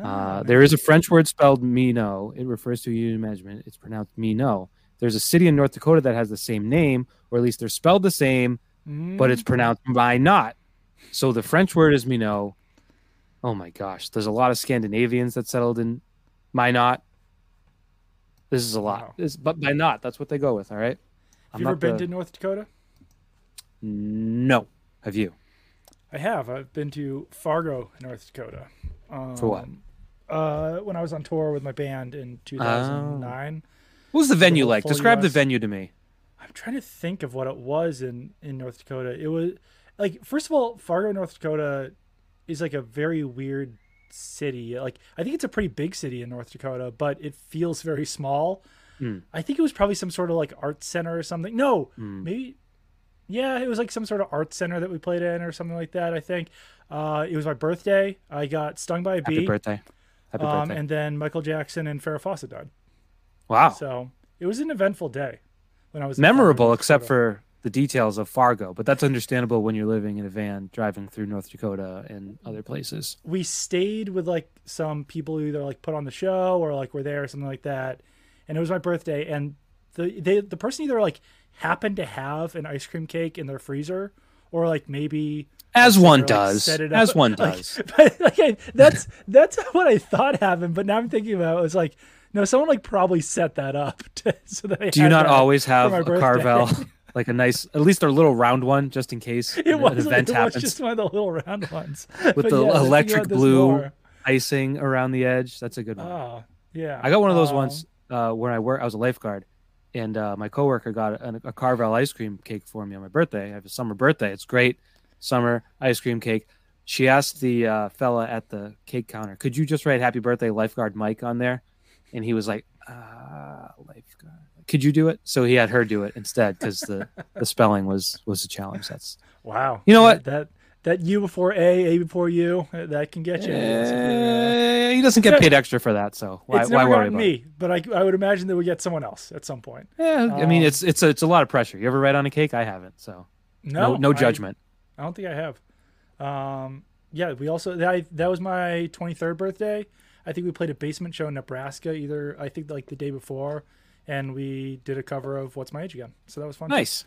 Oh, Uh, there is a French word spelled Mino. It refers to union management. It's pronounced me no. There's a city in North Dakota that has the same name, or at least they're spelled the same, but it's Mm. pronounced my not. So the French word is Mino. Oh my gosh, there's a lot of Scandinavians that settled in my not. This is a lot. Wow. This, but by not, that's what they go with. All right. Have you ever been the- to North Dakota? No. Have you? I have. I've been to Fargo, North Dakota. Um, For what? Uh, when I was on tour with my band in 2009. What was the venue like? Describe the venue to me. I'm trying to think of what it was in in North Dakota. It was like first of all, Fargo, North Dakota is like a very weird city. Like I think it's a pretty big city in North Dakota, but it feels very small. Hmm. I think it was probably some sort of like art center or something. No, Hmm. maybe yeah, it was like some sort of art center that we played in or something like that. I think uh, it was my birthday. I got stung by a Happy bee, birthday. Happy um, birthday. and then Michael Jackson and Farrah Fawcett died. wow. So it was an eventful day when I was Memorable, except for the details of Fargo, but that's understandable when you're living in a van driving through North Dakota and other places. we stayed with like some people who either like put on the show or like were there or something like that and it was my birthday and the they the person either like happened to have an ice cream cake in their freezer or like maybe As one [LAUGHS] like, does. As one does. but like I, that's that's [LAUGHS] what I thought happened but now I'm thinking about it, Was like no someone like probably set that up [LAUGHS] to, so that I Do you not always have a. Carvel, like a nice, at least a little round one, just in case it an was, event it was happens just one of the little round ones with But the yeah, electric blue more. icing around the edge? That's a good one. oh yeah I got one of those Um, once uh, where I work. I was a lifeguard, and uh, my coworker got a, a Carvel ice cream cake for me on my birthday. I have a summer birthday. It's great, summer ice cream cake. She asked the uh, fella at the cake counter, "Could you just write Happy Birthday, Lifeguard Mike on there?" And he was like, uh, "Lifeguard." Could you do it? So he had her do it instead because the, [LAUGHS] the spelling was was a challenge. That's Wow. You know what? That that U before A, A before U, uh, that can get you. Eh, he doesn't get paid extra for that, so why, it's why worry about it? me, but I, I would imagine they would get someone else at some point. Yeah, I mean Um, it's it's a, it's a lot of pressure. You ever write on a cake? I haven't, so No, no no judgment. I, don't think I have. Um, yeah, we also that that was my 23rd birthday. I think we played a basement show in Nebraska. Either I think like the day before, and we did a cover of "What's My Age Again." So that was fun. Nice.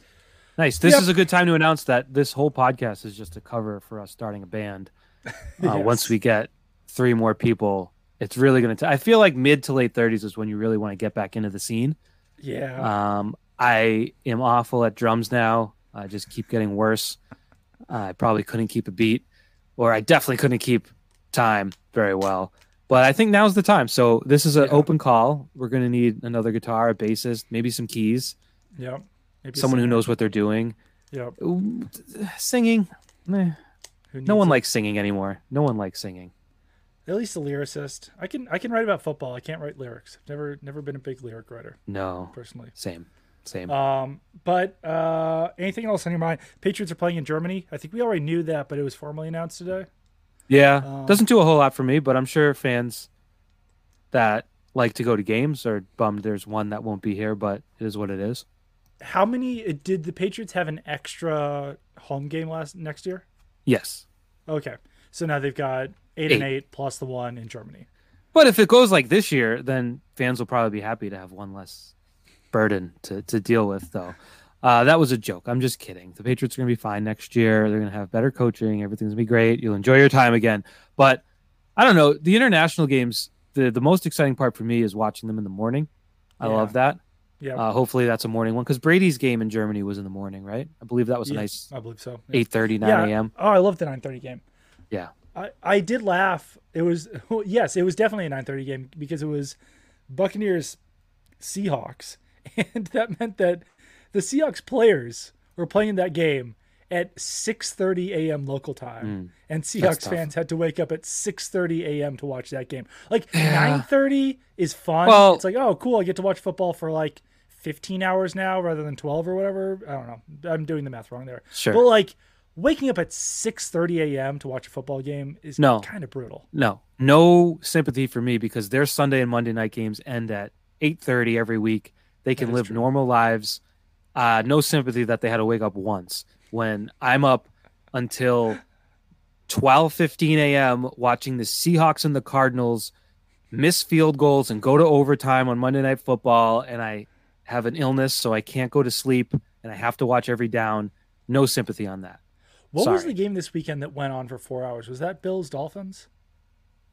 Nice. This Yep. is a good time to announce that this whole podcast is just a cover for us starting a band. [LAUGHS] Uh, Yes. Once we get three more people, it's really going to. I feel like mid to late 30s is when you really want to get back into the scene. Yeah. Um, I am awful at drums now. I just keep getting worse. I probably couldn't keep a beat, or I definitely couldn't keep time very well. But I think now's the time. So this is an Yeah. open call. We're going to need another guitar, a bassist, maybe some keys, yep. Maybe someone who knows what they're doing. Yep. Singing. No one it? likes singing anymore. No one likes singing. At least a lyricist. I can I can write about football. I can't write lyrics. I've never never been a big lyric writer No, personally. same, same. Um, but uh, anything else on your mind? Patriots are playing in Germany. I think we already knew that, but it was formally announced today. yeah, um, doesn't do a whole lot for me, but I'm sure fans that like to go to games are bummed. There's one that won't be here, but it is what it is. How many did the Patriots have an extra home game last next year? Yes, Okay, so now they've got eight, and eight plus the one in Germany. but if it goes like this year, then fans will probably be happy to have one less burden to to deal with. Though uh, that was a joke. I'm just kidding. The Patriots are going to be fine next year. They're going to have better coaching. Everything's going to be great. You'll enjoy your time again. But I don't know. The international games. The the most exciting part for me is watching them in the morning. I Yeah. love that. Yeah, Uh, hopefully that's a morning one because Brady's game in Germany was in the morning, right? I believe that was a nice I believe so. Yeah. 8:30, 9 Yeah. a.m. Oh, I love the 9:30 game. Yeah. I, I did laugh. It was [LAUGHS] yes, it was definitely a 9:30 game because it was Buccaneers Seahawks, [LAUGHS] and that meant that the Seahawks players were playing that game at 6:30 a.m. local time, hmm. and Seahawks fans had to wake up at 6:30 a.m. to watch that game. Like 9:30 is fun. Well- it's like oh cool, I get to watch football for like 15 hours now rather than 12 or whatever. I don't know. I'm doing the math wrong there. Sure. But like waking up at 6:30 a.m. to watch a football game is No. kind of brutal. No, no sympathy for me because their Sunday and Monday night games end at 8:30 every week. They can live true. normal lives. Uh, no sympathy that they had to wake up once when I'm up until 12:15 a.m. watching the Seahawks and the Cardinals miss field goals and go to overtime on Monday Night Football, and I have an illness, so I can't go to sleep, and I have to watch every down. No sympathy on that. What was the game this weekend that went on for 4 hours? Was that Bills Dolphins?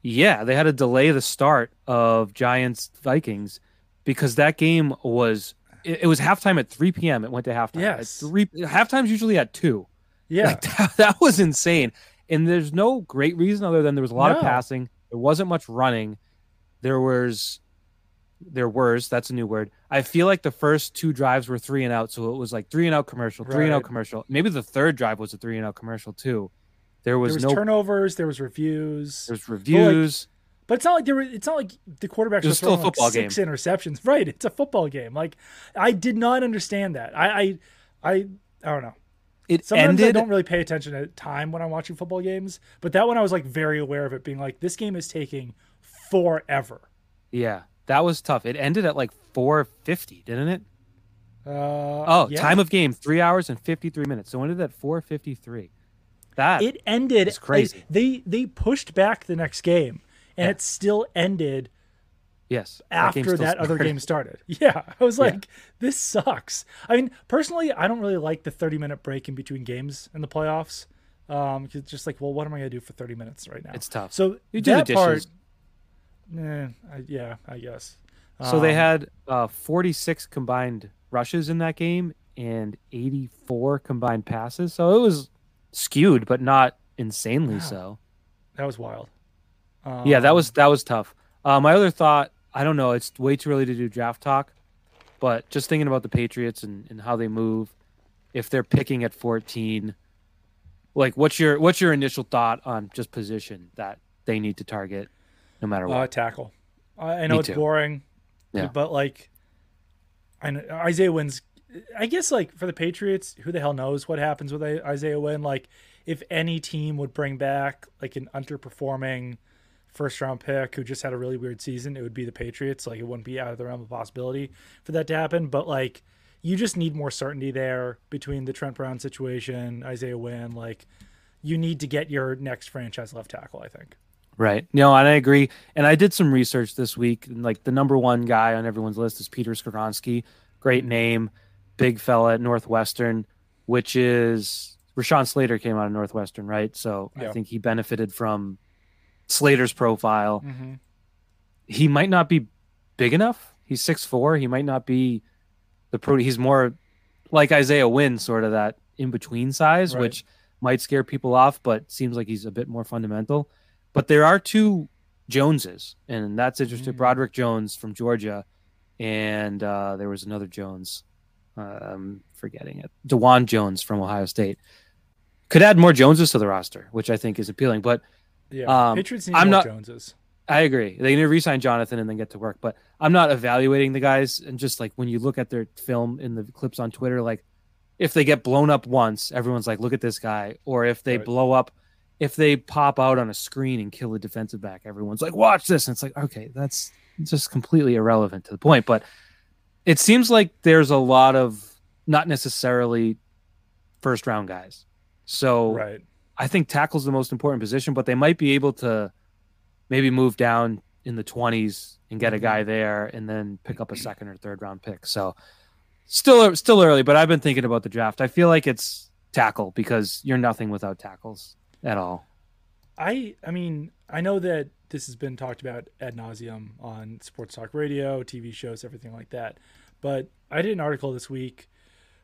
Yeah, they had to delay the start of Giants Vikings because that game was it, it was halftime at 3 p.m. It went to halftime. At Yes. three halftime's usually at two. Yeah. Like, [LAUGHS] that, that was insane. And there's no great reason other than there was a lot of passing. There wasn't much running. There was there was that's a new word. I feel like the first two drives were three and out, so it was like three and out commercial, three and out commercial. Maybe the third drive was a three and out commercial too. There was, there was no turnovers, there was reviews. there's reviews. But it's not like there were. It's not like the quarterbacks were was still a throwing like six interceptions. [LAUGHS] Right, it's a football game. Like I did not understand that. I I I, I don't know. it Sometimes I don't really pay attention to time when I'm watching football games, but that one I was like very aware of it being like this game is taking forever. Yeah, that was tough. It ended at like 4:50, didn't it? Uh, Oh, yeah. time of game 3 hours and 53 minutes. So when did that 4:53? That It ended. It's crazy. they they pushed back the next game, and Yeah. it still ended yes, after still that other game started. [LAUGHS] Yeah, I was Yeah. like, this sucks. I mean, personally, I don't really like the 30 minute break in between games in the playoffs. Um, it's just like, well, what am I gonna do for 30 minutes right now? It's tough. So You do the that part, eh, I, yeah, I guess. So they Um, had uh, 46 combined rushes in that game and 84 combined passes. So it was skewed, but not insanely Wow. so. that was wild. Um, yeah, that was that was tough. Uh, my other thought, I don't know, it's way too early to do draft talk, but just thinking about the Patriots and, and how they move, if they're picking at 14, like what's your what's your initial thought on just position that they need to target, no matter what? uh, tackle. I, I know Me it's too. boring, Yeah. but like, I know, Isaiah wins. I guess like for the Patriots, who the hell knows what happens with Isaiah Wynn? Like, if any team would bring back like an underperforming first round pick who just had a really weird season, it would be the Patriots. Like, it wouldn't be out of the realm of possibility for that to happen. But like, you just need more certainty there between the Trent Brown situation, Isaiah Wynn. Like, you need to get your next franchise left tackle. I think. Right. No, and I agree. And I did some research this week. And like the number one guy on everyone's list is Peter Skoronski. Great name, big fella at Northwestern, which is Rashawn Slater came out of Northwestern, right? So Yeah. I think he benefited from Slater's profile. Mm-hmm. He might not be big enough. He's six four. He might not be the pro. He's more like Isaiah Wynn, sort of that in between size, Right. which might scare people off, but seems like he's a bit more fundamental. But there are two Joneses, and that's interesting. Mm. Broderick Jones from Georgia, and uh, there was another Jones. Uh, I'm forgetting it. Dawand Jones from Ohio State. Could add more Joneses to the roster, which I think is appealing. But Yeah, Um, Patriots need I'm more not- Joneses. I agree. They need to re-sign Jonathan and then get to work. But I'm not evaluating the guys. And just like when you look at their film in the clips on Twitter, like if they get blown up once, everyone's like, "Look at this guy." Or if they Right. blow up, if they pop out on a screen and kill a defensive back, everyone's like, "Watch this!" And it's like, okay, that's just completely irrelevant to the point. But it seems like there's a lot of not necessarily first round guys. So Right. I think tackle's the most important position, but they might be able to maybe move down in the 20s and get a Mhm. guy there and then pick up a second or third round pick. So still still early, but I've been thinking about the draft. I feel like it's tackle because you're nothing without tackles at all. I I mean, I know that this has been talked about ad nauseum on sports talk radio, TV shows, everything like that. But I did an article this week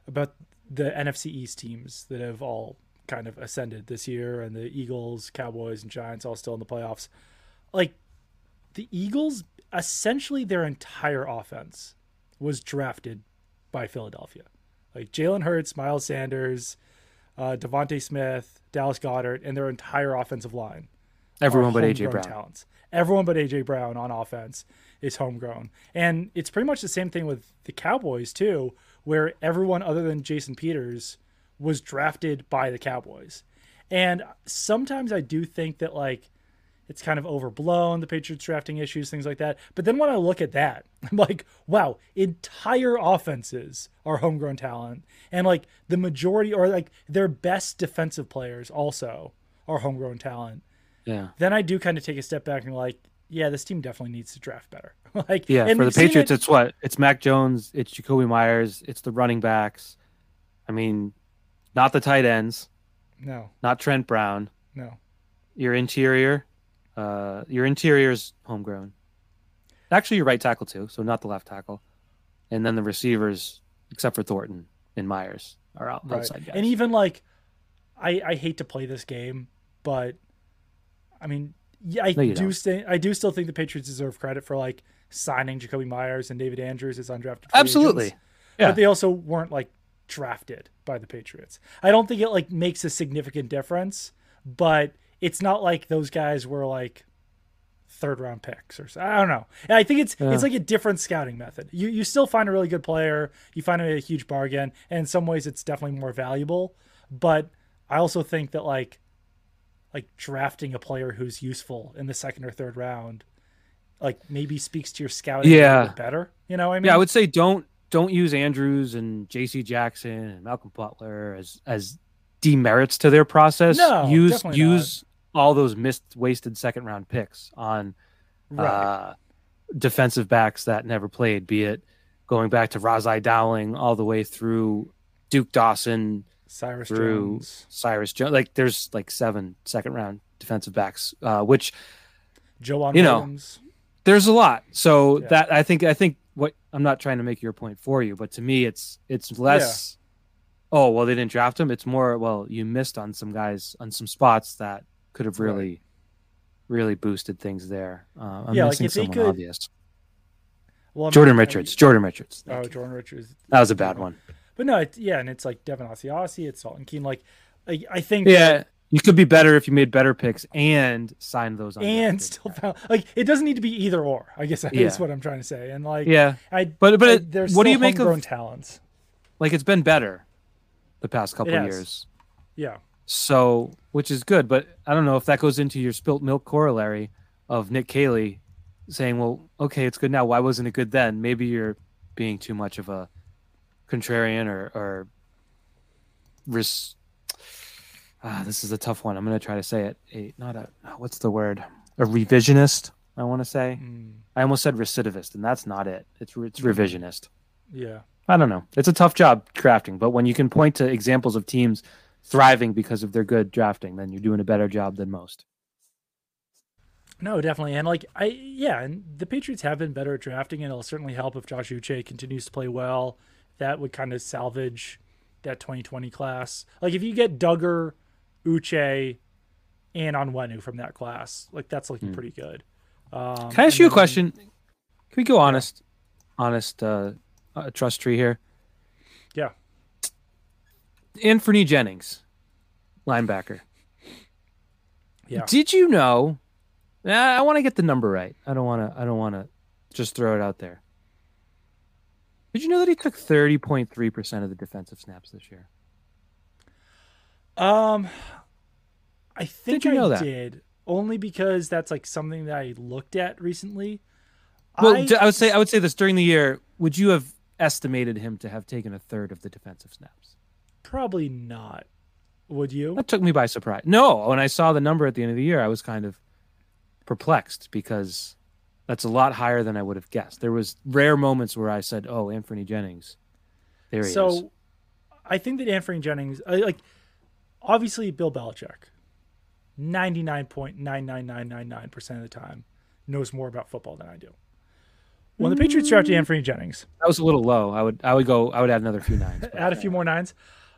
about the NFC East teams that have all kind of ascended this year, and the Eagles, Cowboys, and Giants all still in the playoffs. Like the Eagles, essentially their entire offense was drafted by Philadelphia. Like Jalen Hurts, Miles Sanders, uh, DeVonta Smith, Dallas Goedert, and their entire offensive line. Everyone but AJ Brown. Talents. Everyone but AJ Brown on offense is homegrown, and it's pretty much the same thing with the Cowboys too, where everyone other than Jason Peters was drafted by the Cowboys. And sometimes I do think that like it's kind of overblown the Patriots drafting issues, things like that. But then when I look at that, [LAUGHS] I'm like, wow, entire offenses are homegrown talent, and like the majority or like their best defensive players also are homegrown talent Yeah. then I do kind of take a step back and like, yeah, this team definitely needs to draft better. [LAUGHS] like, Yeah, for the Patriots, it- it's what? It's Mac Jones, it's Jakobi Meyers, it's the running backs. I mean, not the tight ends, no, not Trent Brown. no. Your interior, uh, your interior's homegrown. Actually, your right tackle too, so not the left tackle. And then the receivers, except for Thornton and Meyers, are out, Right. outside guys. And even like, I I hate to play this game, but I mean, yeah, I No, do don't. I do still think the Patriots deserve credit for like signing Jakobi Meyers and David Andrews as undrafted. Absolutely. agents. Yeah. but they also weren't like drafted by the Patriots. I don't think it like makes a significant difference, but it's not like those guys were like third round picks or so. I don't know. And I think it's Yeah. it's like a different scouting method. You you still find a really good player, you find him a huge bargain, and in some ways it's definitely more valuable. But I also think that like like drafting a player who's useful in the second or third round, like maybe speaks to your scouting Yeah. better. You know what I mean? yeah, I would say don't don't use Andrews and J.C. Jackson and Malcolm Butler as as demerits to their process. No, use use all those missed wasted second round picks on right. uh, defensive backs that never played, be it going back to Ras-I Dowling all the way through Duke Dawson, Cyrus through Jones, Cyrus Jones. Like there's like seven second round defensive backs, uh, which Joe you know, Williams. there's a lot. So Yeah. that I think I think what I'm not trying to make your point for you, but to me it's it's less. Oh well, they didn't draft him. It's more well you missed on some guys on some spots that could have Right. really, really boosted things there. Uh, I'm Yeah, missing they someone could- obvious. Well, I mean, Jordan I- Richards. Jordan Richards. Oh, you. Jordan Richards. That was a bad one. But no, it, yeah, and it's like Devin Asiasi, it's Dalton Keene. Like, I, I think Yeah, you could be better if you made better picks and signed those. On. And [LAUGHS] still found like it doesn't need to be either or. I guess that is Yeah. what I'm trying to say. And like, Yeah, I but but I, there's what do you make of talents? like it's been better the past couple years. Yeah, So, which is good, but I don't know if that goes into your spilt milk corollary of Nick Caley saying, "Well, okay, it's good now. Why wasn't it good then?" Maybe you're being too much of a contrarian or or res- ah, this is a tough one. I'm going to try to say it. A not a what's the word? A revisionist. I want to say. Mm, I almost said recidivist, and that's not it. It's it's revisionist. yeah. I don't know. It's a tough job drafting, but when you can point to examples of teams thriving because of their good drafting, then you're doing a better job than most. No, definitely. And like I yeah, and the Patriots have been better at drafting and it'll certainly help if Josh Uche continues to play well. That would kind of salvage that 2020 class. Like if you get Dugger, Uche, and Onwenu from that class, like that's looking Hmm. pretty good. Um, Can I ask and you a question? Can we go honest, honest uh, uh, trust tree here? Yeah. Anfernee Jennings, linebacker. Yeah. Did you know? I, I want to get the number right. I don't want to. I don't want to just throw it out there. Did you know that he took thirty point three percent of the defensive snaps this year? Um, I think you know I that? did only because that's like something that I looked at recently. Well, I would say I would say this during the year. Would you have estimated him to have taken a third of the defensive snaps? probably not. Would you? That took me by surprise. No, when I saw the number at the end of the year, I was kind of perplexed because that's a lot higher than I would have guessed. There was rare moments where I said, "Oh, Anfernee Jennings." There he so is. I think that Anfernee Jennings, like, obviously Bill Belichick, ninety nine point nine nine nine nine nine percent of the time knows more about football than I do. When the Patriots drafted Mm. Anfernee Jennings, That was a little low. I would I would go I would add another few nines. [LAUGHS] add a few more nines.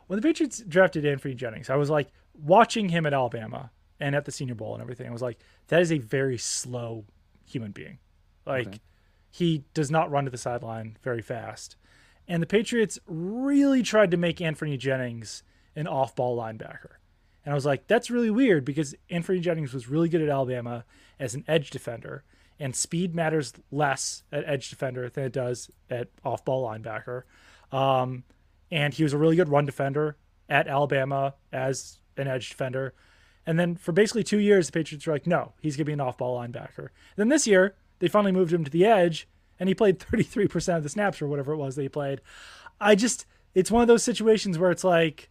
When the Patriots drafted Anfernee Jennings, I was like watching him at Alabama and at the Senior Bowl and everything. I was like, that is a very slow human being. Like Okay. he does not run to the sideline very fast. And the Patriots really tried to make Anfernee Jennings an off-ball linebacker. And I was like, that's really weird because Anfernee Jennings was really good at Alabama as an edge defender, and speed matters less at edge defender than it does at off-ball linebacker. Um, and he was a really good run defender at Alabama as an edge defender. And then for basically two years, the Patriots were like, no, he's going to be an off ball linebacker. then this year, they finally moved him to the edge, and he played 33% of the snaps or whatever it was that he played. I just, it's one of those situations where it's like,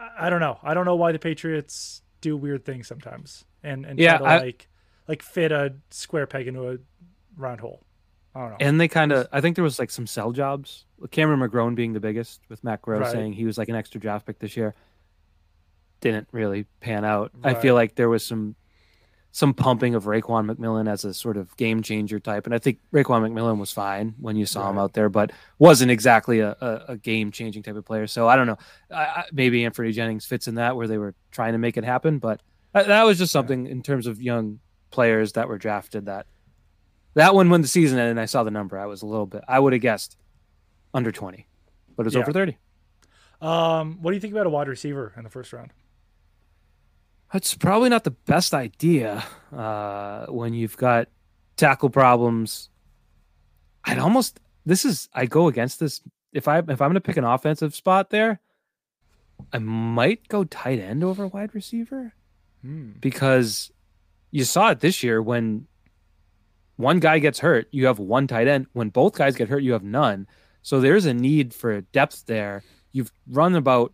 I, I don't know. I don't know why the Patriots do weird things sometimes and, and Yeah, try to I- like, like fit a square peg into a round hole. I don't know. And they kind of, I think there was like some sell jobs. Cameron McGrone being the biggest, with Matt Groh Right. saying he was like an extra draft pick this year. Didn't really pan out. I feel like there was some some pumping of Raekwon McMillan as a sort of game changer type. And I think Raekwon McMillan was fine when you saw right. him out there, but wasn't exactly a, a, a game changing type of player. So I don't know. I, I, maybe Anfernee Jennings fits in that where they were trying to make it happen. But that, that was just something yeah. in terms of young players that were drafted that that one when the season ended and I saw the number, I was a little bit, I would have guessed under 20, but it was yeah. over 30. Um, what do you think about a wide receiver in the first round? That's probably not the best idea uh, when you've got tackle problems. I'd almost this is I go against this if I if I'm going to pick an offensive spot there, I might go tight end over wide receiver hmm. because you saw it this year when one guy gets hurt, you have one tight end. When both guys get hurt, you have none. So there's a need for depth there. You've run about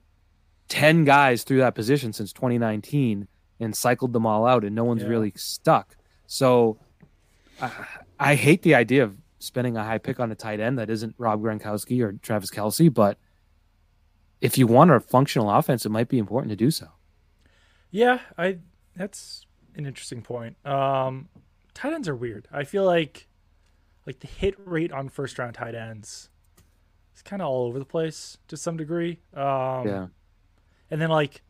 10 guys through that position since 2019 and cycled them all out, and no one's yeah. really stuck. So I, I, hate the idea of spending a high pick on a tight end that isn't Rob Gronkowski or Travis Kelce, but if you want a functional offense, it might be important to do so. Yeah, I that's an interesting point. Um, tight ends are weird. I feel like like the hit rate on first round tight ends is kind of all over the place to some degree. Um, yeah. And then like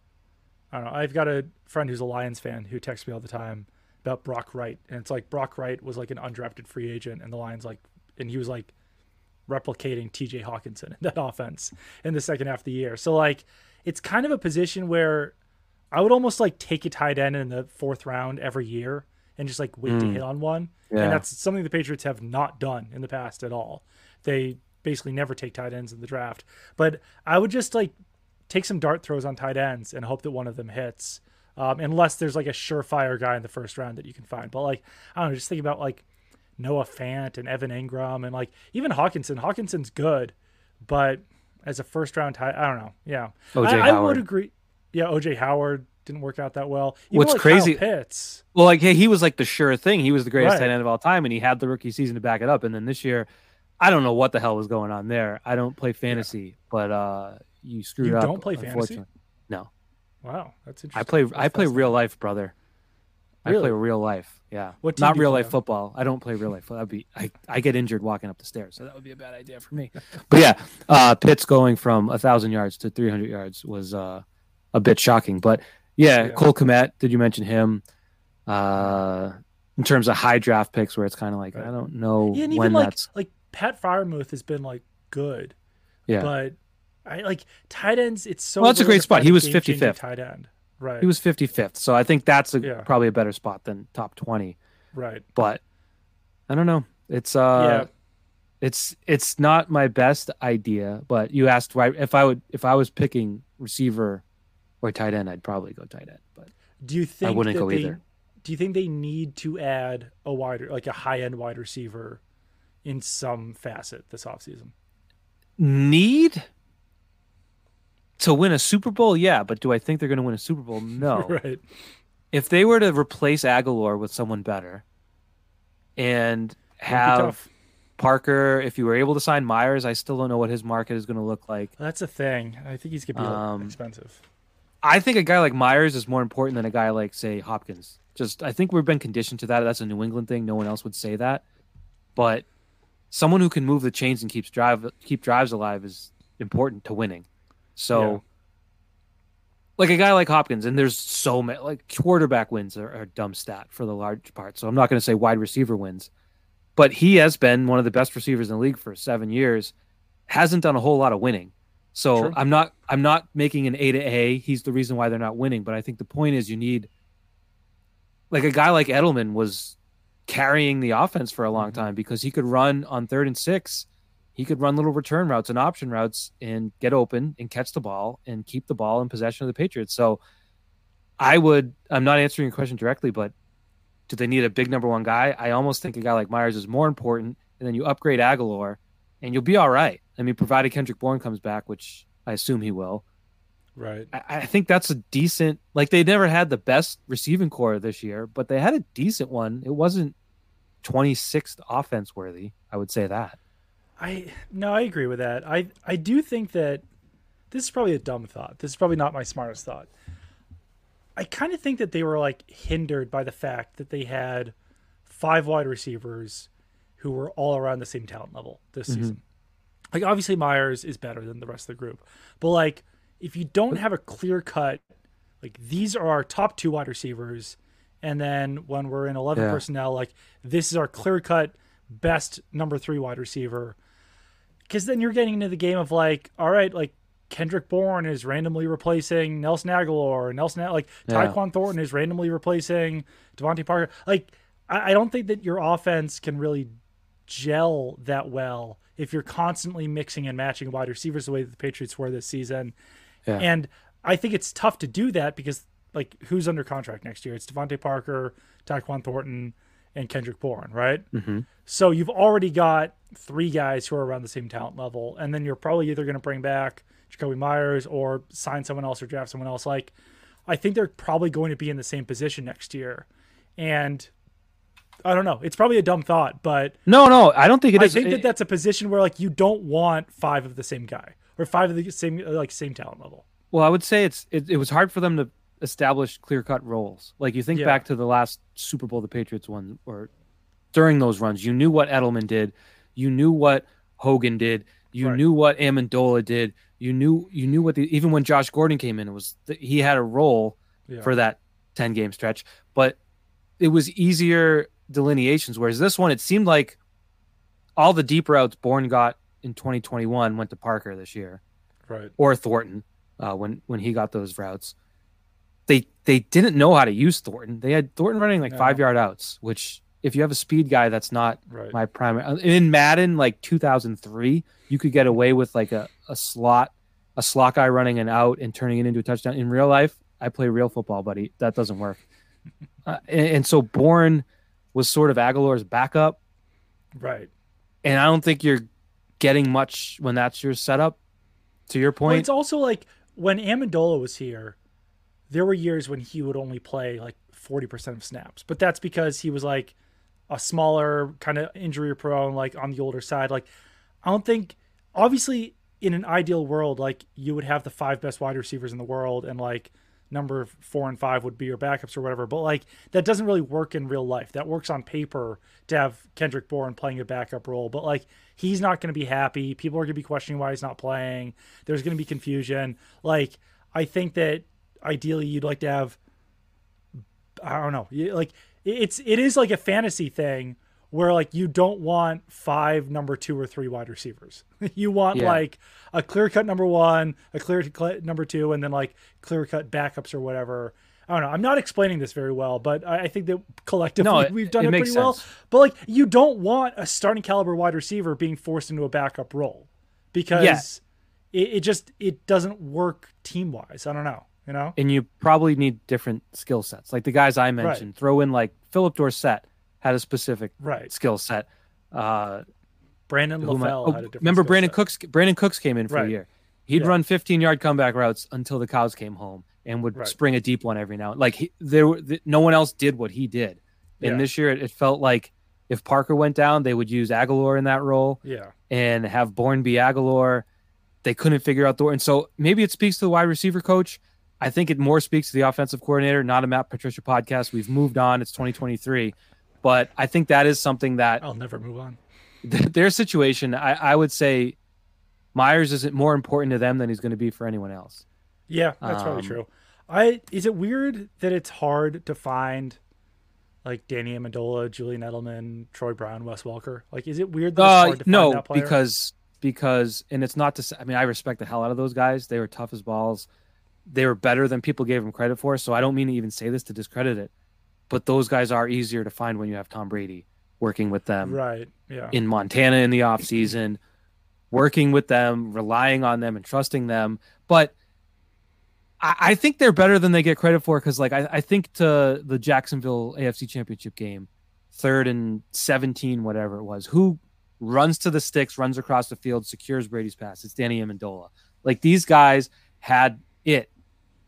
I don't know. I've got a friend who's a Lions fan who texts me all the time about Brock Wright, and it's like Brock Wright was like an undrafted free agent, and the Lions like, and he was like replicating T.J. Hockenson in that [LAUGHS] offense in the second half of the year. So like, it's kind of a position where I would almost like take a tight end in the fourth round every year and just like wait mm. to hit on one. Yeah. And that's something the Patriots have not done in the past at all. They basically never take tight ends in the draft. But I would just like take some dart throws on tight ends and hope that one of them hits. Um, unless there's like a surefire guy in the first round that you can find. But like, I don't know, just think about like Noah Fant and Evan Engram and like even Hockenson. Hockenson's good, but as a first round tight, I don't know. Yeah. OJ I, I would agree. Yeah. OJ Howard didn't work out that well. Even What's like crazy? Pitts. Well, like, hey, he was like the sure thing. He was the greatest right. tight end of all time, and he had the rookie season to back it up. And then this year, I don't know what the hell was going on there. I don't play fantasy, yeah. but uh, you screwed you up. You don't play fantasy. No. Wow, that's interesting. I play. That's I play real life, brother. Really? I play real life. Yeah. What Not real life on? football. I don't play real life. That'd be. I, I get injured walking up the stairs, so that would be a bad idea for me. [LAUGHS] but yeah, uh, Pitts going from a thousand yards to three hundred yards was uh, a bit shocking. But yeah, yeah. Cole Kmet. Did you mention him? Uh, in terms of high draft picks, where it's kind of like right. I don't know yeah, when like, that's like Pat Freiermuth has been like good. Yeah. But I like tight ends. It's so. Well, that's a great spot. He was fifty fifth tight end. Right. He was fifty fifth. So I think that's a, yeah. probably a better spot than top twenty. Right. But I don't know. It's uh. Yeah. It's it's not my best idea, but you asked right if I would if I was picking receiver or tight end, I'd probably go tight end. But do you think I wouldn't go they, either? Do you think they need to add a wider like a high end wide receiver in some facet this offseason? Need to win a Super Bowl, yeah, but do I think they're going to win a Super Bowl? [LAUGHS] No. right. If they were to replace Agholor with someone better and have Parker, if you were able to sign Meyers, I still don't know what his market is going to look like. That's a thing. I think he's going to be um, expensive. I think a guy like Meyers is more important than a guy like, say, Hopkins. Just, I think we've been conditioned to that. That's a New England thing. No one else would say that. But someone who can move the chains and keeps drive keep drives alive is important to winning. So, yeah. like a guy like Hopkins, and there's so many like quarterback wins are, are dumb stat for the large part. So I'm not going to say wide receiver wins, but he has been one of the best receivers in the league for seven years. Hasn't done a whole lot of winning. So True. I'm not I'm not making an A to A. He's the reason why they're not winning. But I think the point is you need like a guy like Edelman was carrying the offense for a long mm-hmm. time because he could run on third and six he could run little return routes and option routes and get open and catch the ball and keep the ball in possession of the Patriots. So I would, I'm not answering your question directly, but do they need a big number one guy? I almost think a guy like Meyers is more important. And then you upgrade Agholor and you'll be all right. I mean, provided Kendrick Bourne comes back, which I assume he will. Right. I, I think that's a decent, like they never had the best receiving core this year, but they had a decent one. It wasn't 26th offense worthy. I would say that. I no, I agree with that. I I do think that this is probably a dumb thought. This is probably not my smartest thought. I kind of think that they were like hindered by the fact that they had five wide receivers who were all around the same talent level this Mm-hmm. season. Like obviously Meyers is better than the rest of the group, but like if you don't have a clear cut, like these are our top two wide receivers, and then when we're in eleven Yeah. personnel, like this is our clear cut best number three wide receiver. Because then you're getting into the game of like, all right, like Kendrick Bourne is randomly replacing Nelson Agholor, Nelson like Yeah. Tyquan Thornton is randomly replacing DeVante Parker. Like, I, I don't think that your offense can really gel that well if you're constantly mixing and matching wide receivers the way that the Patriots were this season. Yeah. And I think it's tough to do that because like who's under contract next year? It's Devontae Parker, Tyquan Thornton, and Kendrick Bourne, right? Mm-hmm. So you've already got three guys who are around the same talent level, and then you're probably either going to bring back Jakobi Meyers or sign someone else or draft someone else. Like, I think they're probably going to be in the same position next year, and I don't know. It's probably a dumb thought, but No, no, I don't think it I is. think that that's a position where like you don't want five of the same guy or five of the same like same talent level. Well, I would say it's it, it was hard for them to establish clear cut roles. Like you think Yeah. back to the last Super Bowl the Patriots won, or during those runs, you knew what Edelman did, you knew what Hogan did, you Right. knew what Amendola did, you knew you knew what the even when Josh Gordon came in, it was he had a role Yeah. for that ten game stretch, but it was easier delineations. Whereas this one, it seemed like all the deep routes Bourne got in 2021 went to Parker this year Right. or Thornton uh, when when he got those routes. They they didn't know how to use Thornton. They had Thornton running like No. five yard outs, which if you have a speed guy, that's not Right. my primary. uh, In Madden, like 2003, you could get away with like a, a slot a slot guy running an out and turning it into a touchdown. In real life, I play real football, buddy. That doesn't work. [LAUGHS] Uh, and, and so Bourne was sort of Agholor's backup, Right. and I don't think you're getting much when that's your setup. To your Well, point, it's also like when Amendola was here, there were years when he would only play like 40% of snaps. But that's because he was like a smaller, kind of injury prone, like on the older side. Like, I don't think, obviously, in an ideal world, like you would have the five best wide receivers in the world and like number four and five would be your backups or whatever. But like that doesn't really work in real life. That works on paper to have Kendrick Bourne playing a backup role. But like he's not going to be happy. People are going to be questioning why he's not playing. There's going to be confusion. Like I think that ideally you'd like to have I don't know. Like it's it is like a fantasy thing where like you don't want five number two or three wide receivers. [LAUGHS] you want Yeah. like a clear cut number one, a clear cut number two, and then like clear cut backups or whatever. I don't know. I'm not explaining this very well, but I, think that collectively No, it- we've done it it, pretty well. But like you don't want a starting caliber wide receiver being forced into a backup role because Yeah. it, it just it doesn't work team wise. I don't know. You know? and you probably need different skill sets. Like the guys I mentioned, throw in like Phillip Dorsett had a specific Right. skill set. Uh, Brandon who am I- LaFell oh, had a different remember skill Brandon set. Cooks? Brandin Cooks came in for a year. He'd Yeah. run 15 yard comeback routes until the cows came home and would Right. spring a deep one every now. Like he, there, were- th- no one else did what he did. And Yeah. this year, it, it felt like if Parker went down, they would use Agholor in that role Yeah. and have Bourne be Agholor. They couldn't figure out the and so maybe it speaks to the wide receiver coach. I think it more speaks to the offensive coordinator, not a Matt Patricia podcast. We've moved on. It's 2023, but I think that is something that I'll never move on. [LAUGHS] their situation. I, I would say Meyers isn't more important to them than he's going to be for anyone else. Yeah, that's probably Um, true. I is it weird that it's hard to find like Danny Amendola, Julian Edelman, Troy Brown, Wes Welker? Like, is it weird that Uh, hard to find no, that player? because because and it's not to. say- I mean, I respect the hell out of those guys. They were tough as balls. They were better than people gave them credit for. So I don't mean to even say this to discredit it, but those guys are easier to find when you have Tom Brady working with them right? Yeah, in Montana in the offseason, working with them, relying on them, and trusting them. But I, I think they're better than they get credit for because, like, I, I think to the Jacksonville AFC Championship game, third and 17, whatever it was, who runs to the sticks, runs across the field, secures Brady's pass? It's Danny Amendola. Like, these guys had it.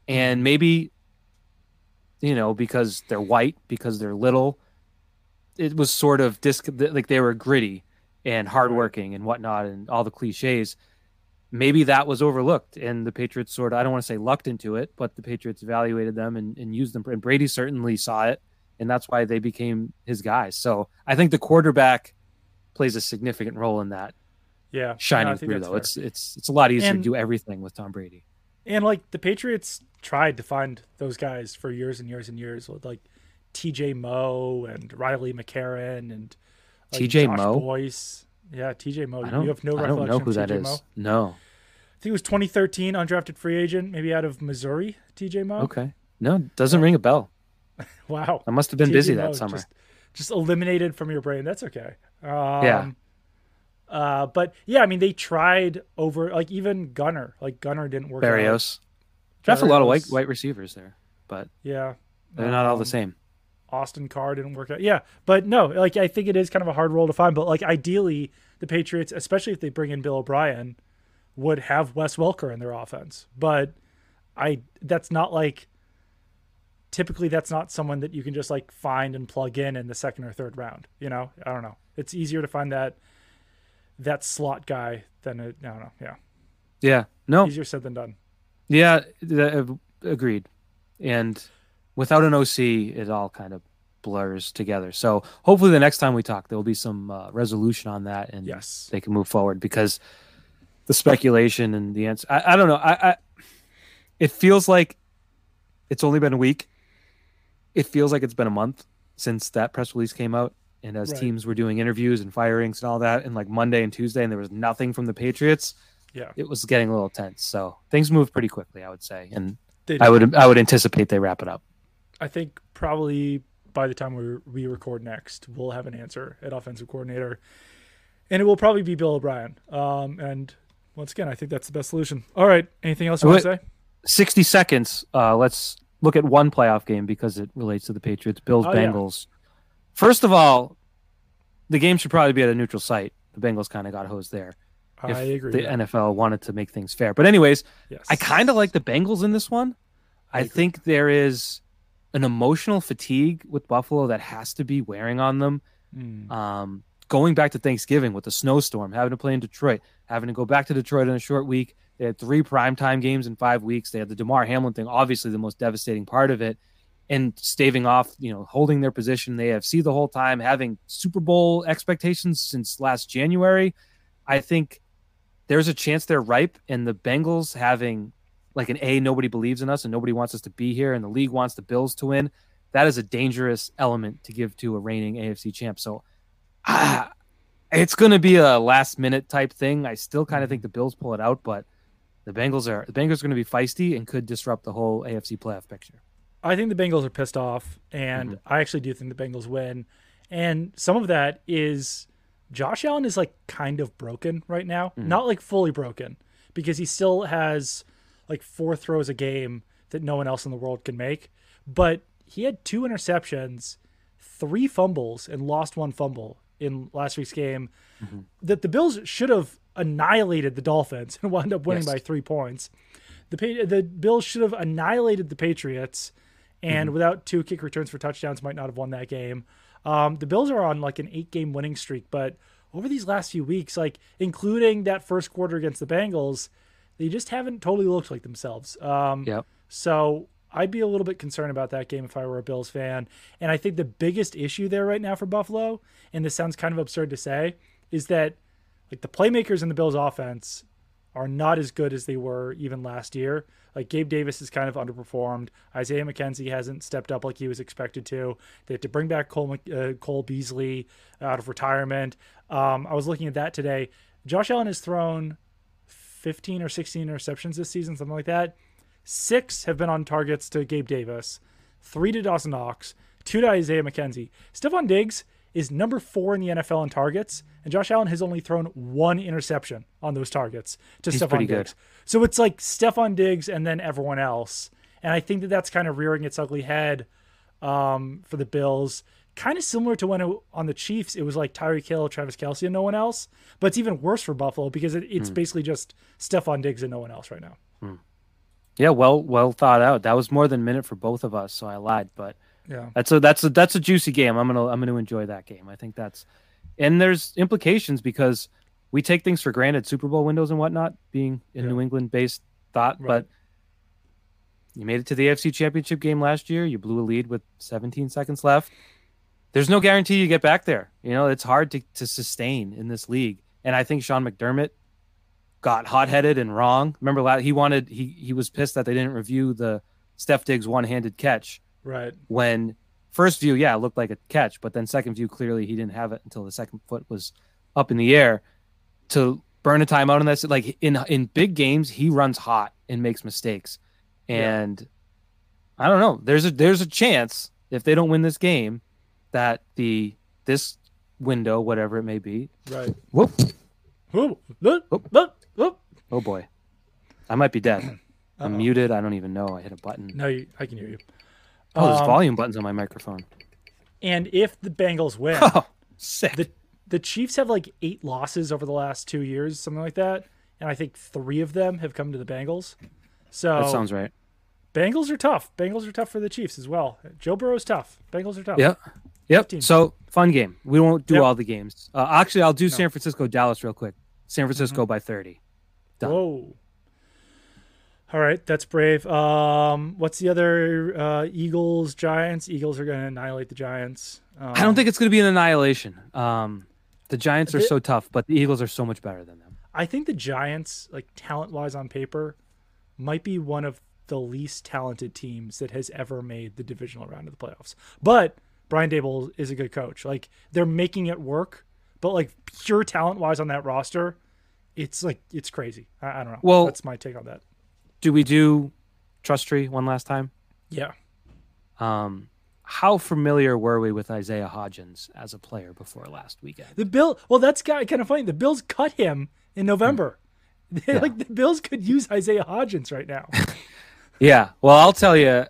And maybe, you know, because they're white, because they're little, it was sort of disc like they were gritty and hardworking and whatnot and all the cliches. maybe that was overlooked and the Patriots sort of I don't want to say lucked into it, but the Patriots evaluated them and, and used them. And Brady certainly saw it, and that's why they became his guys. So I think the quarterback plays a significant role in that. Yeah, shining no, through though. Fair. It's it's it's a lot easier And- to do everything with Tom Brady. And like the Patriots tried to find those guys for years and years and years with like TJ Moe and Riley McCarron and like, TJ Moe? Boyce. Yeah, TJ Moe. I don't You have no I don't know who of that is. Moe? No. I think it was 2013 undrafted free agent, maybe out of Missouri. TJ Moe. Okay. No, doesn't ring a bell. [LAUGHS] Wow. I must have been busy Moe that summer. Just, just eliminated from your brain. That's okay. Um, Yeah. Uh, but yeah, I mean, they tried over like even Gunner. Like Gunner didn't work. out. Drafted a lot of white white receivers there, but Yeah. they're not all the Um, same. Austin Carr didn't work out. Yeah, but no, like I think it is kind of a hard role to find. But like ideally, the Patriots, especially if they bring in Bill O'Brien, would have Wes Welker in their offense. But I that's not like typically that's not someone that you can just like find and plug in in the second or third round. You know, I don't know. It's easier to find that that slot guy than it. I don't know. Yeah, Yeah. No. easier said than done. Yeah. agreed. And without an OC, it all kind of blurs together. So hopefully the next time we talk, there will be some uh, resolution on that, and Yes. they can move forward because the speculation and the answer. I, I don't know. I, I it feels like it's only been a week. It feels like it's been a month since that press release came out. And as Right. teams were doing interviews and firings and all that, and like Monday and Tuesday, and there was nothing from the Patriots, Yeah, it was getting a little tense. So things moved pretty quickly, I would say, and They I would I would anticipate they wrap it up. I think probably by the time we we record next, we'll have an answer at offensive coordinator, and it will probably be Bill O'Brien. Um, and once again, I think that's the best solution. All right, anything else you want to say? Sixty seconds. Uh, let's look at one playoff game because it relates to the Patriots. Bills Oh, yeah. Bengals. First of all, the game should probably be at a neutral site. The Bengals kind of got hosed there. I agree. The. NFL wanted to make things fair, but anyways, yes, I kind of like the Bengals in this one. I I, think there is an emotional fatigue with Buffalo that has to be wearing on them. Mm. Um, going back to Thanksgiving with the snowstorm, having to play in Detroit, having to go back to Detroit in a short week. They had three primetime games in five weeks. They had the Damar Hamlin thing, obviously the most devastating part of it, and staving off, you know, holding their position in the AFC the whole time, having Super Bowl expectations since last January. I think there's a chance they're ripe, and the Bengals having like an A, nobody believes in us and nobody wants us to be here, and the league wants the Bills to win. That is a dangerous element to give to a reigning AFC champ. So, ah, it's going to be a last minute type thing. I still kind of think the Bills pull it out, but the Bengals are the Bengals are going to be feisty and could disrupt the whole AFC playoff picture. I think the Bengals are pissed off, and Mhm. I actually do think the Bengals win. And some of that is Josh Allen is like kind of broken right now, Mhm. not like fully broken, because he still has like four throws a game that no one else in the world can make. But he had two interceptions, three fumbles, and lost one fumble in last week's game. Mhm. That the Bills should have annihilated the Dolphins and wound up winning Yes. by three points. The the Bills should have annihilated the Patriots, and without two kick returns for touchdowns, might not have won that game. Um, the Bills are on like an eight game winning streak, but over these last few weeks, like including that first quarter against the Bengals, they just haven't totally looked like themselves. Um, Yep. So I'd be a little bit concerned about that game if I were a Bills fan. And I think the biggest issue there right now for Buffalo, and this sounds kind of absurd to say, is that like the playmakers in the Bills offense are not as good as they were even last year. Like Gabe Davis is kind of underperformed. Isaiah McKenzie hasn't stepped up like he was expected to. They had to bring back Cole uh, Cole Beasley out of retirement. Um, I was looking at that today. Josh Allen has thrown 15 or 16 interceptions this season, something like that. Six have been on targets to Gabe Davis, three to Dawson Knox, two to Isaiah McKenzie. Stefon Diggs is number four in the NFL in targets, and Josh Allen has only thrown one interception on those targets to He's Stefon Diggs. good. So it's like Stefon Diggs and then everyone else. And I think that that's kind of rearing its ugly head um, for the Bills. Kind of similar to when it, on the Chiefs, it was like Tyreek Hill, Travis Kelce, and no one else. But it's even worse for Buffalo because it, it's basically just Stefon Diggs and no one else right now. Yeah, well, well thought out. That was more than a minute for both of us, so I lied. But Yeah. that's a that's a that's a juicy game. I'm gonna I'm gonna enjoy that game. I think that's and there's implications because we take things for granted, Super Bowl windows and whatnot, being in Yeah. New England based thought, Right. but you made it to the AFC Championship game last year. You blew a lead with 17 seconds left. There's no guarantee you get back there. You know, it's hard to, to sustain in this league. And I think Sean McDermott got hot headed and wrong. Remember, he wanted, he, he was pissed that they didn't review the Steph Diggs one handed catch Right. when first view, yeah, it looked like a catch, but then second view, clearly he didn't have it until the second foot was up in the air to burn a timeout on this. Like in in big games, he runs hot and makes mistakes, Yeah. and I don't know. There's a there's a chance if they don't win this game that the this window, whatever it may be, Right. whoop, Whoop, whoop, Whoop. whoop, whoop. oh boy, I might be dead. [CLEARS THROAT] I'm muted. I don't even know. I hit a button. No, you, I can hear you. Oh, there's Um, volume buttons on my microphone. And if the Bengals win, [LAUGHS] Oh, sick. the the Chiefs have like eight losses over the last two years, something like that, and I think three of them have come to the Bengals. So that sounds right. Bengals are tough. Bengals are tough for the Chiefs as well. Joe Burrow's tough. Bengals are tough. Yep. Yep. 15. So fun game. We won't do Yep. all the games. Uh, actually, I'll do San Francisco Dallas real quick. San Francisco by 30. Done. Whoa. All right, that's brave. Um, what's the other uh, Eagles Giants? Eagles are going to annihilate the Giants. Um, I don't think it's going to be an annihilation. Um, the Giants are They- so tough, but the Eagles are so much better than them. I think the Giants, like talent wise on paper, might be one of the least talented teams that has ever made the divisional round of the playoffs. But Brian Daboll is a good coach. Like they're making it work, but like pure talent wise on that roster, it's like it's crazy. I, I don't know. Well- that's my take on that. Do we do Trust Tree one last time? Yeah. Um, how familiar were we with Isaiah Hodgins as a player before last weekend? The Bill, well, that's kind of funny. The Bills cut him in November. [LAUGHS] Yeah. like the Bills could use Isaiah Hodgins right now. [LAUGHS] Yeah. Well, I'll tell you,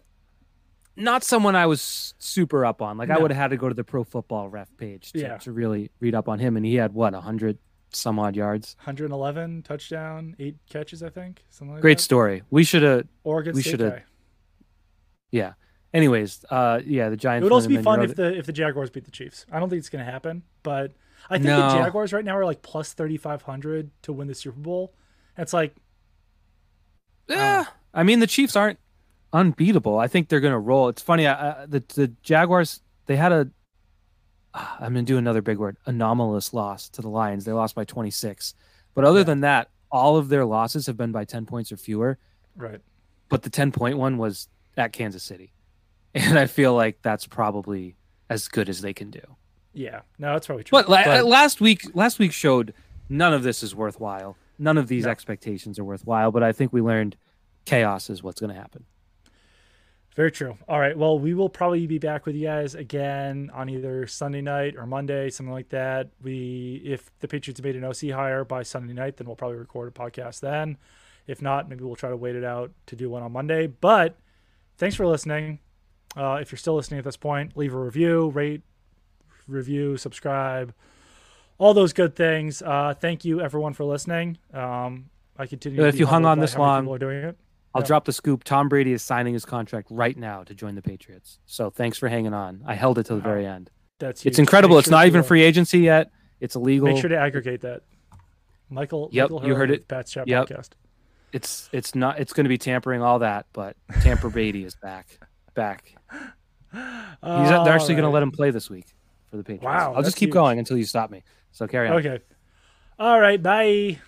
not someone I was super up on. Like I would have had to go to the Pro Football Ref page to, Yeah. to really read up on him, and he had what a hundred some odd yards. 111 touchdown, eight catches, I think, something like Great that. story. We should have. Oregon we State guy. Yeah. Anyways, uh, yeah, the Giants. It would also be fun if the if the Jaguars beat the Chiefs. I don't think it's going to happen, but I think No. the Jaguars right now are like plus 3500 to win the Super Bowl. It's like Yeah. I mean, the Chiefs aren't unbeatable. I think they're going to roll. It's funny. I, I, the the Jaguars they had a. ah, I'm going to do another big word. Anomalous loss to the Lions. They lost by 26. But other Yeah. than that, all of their losses have been by 10 points or fewer. right. But the 10 point one was at Kansas City, [LAUGHS] and I feel like that's probably as good as they can do. Yeah. No, that's probably true. But, la- last week, last week showed none of this is worthwhile. None of these No. expectations are worthwhile. But I think we learned chaos is what's going to happen. Very true. All right. Well, we will probably be back with you guys again on either Sunday night or Monday, something like that. We, if the Patriots made an OC hire by Sunday night, then we'll probably record a podcast then. If not, maybe we'll try to wait it out to do one on Monday. But thanks for listening. Uh, if you're still listening at this point, leave a review, rate, review, subscribe, all those good things. Uh, thank you everyone for listening. Um, I continue. If you hung on this long, people are doing it. I'll drop the scoop. Tom Brady is signing his contract right now to join the Patriots. So thanks for hanging on. I held it to the very end. That's It's incredible. Make It's sure not even free agency yet. It's illegal. Make sure to aggregate that. Michael. Yep, Michael you heard it. Pats Chat Yep. podcast. It's it's not. It's going to be tampering all that, but Tamper Brady is back. Back. He's, they're actually going to let him play this week for the Patriots. Wow, I'll just keep huge. going until you stop me. So carry on. Okay. All right. Bye.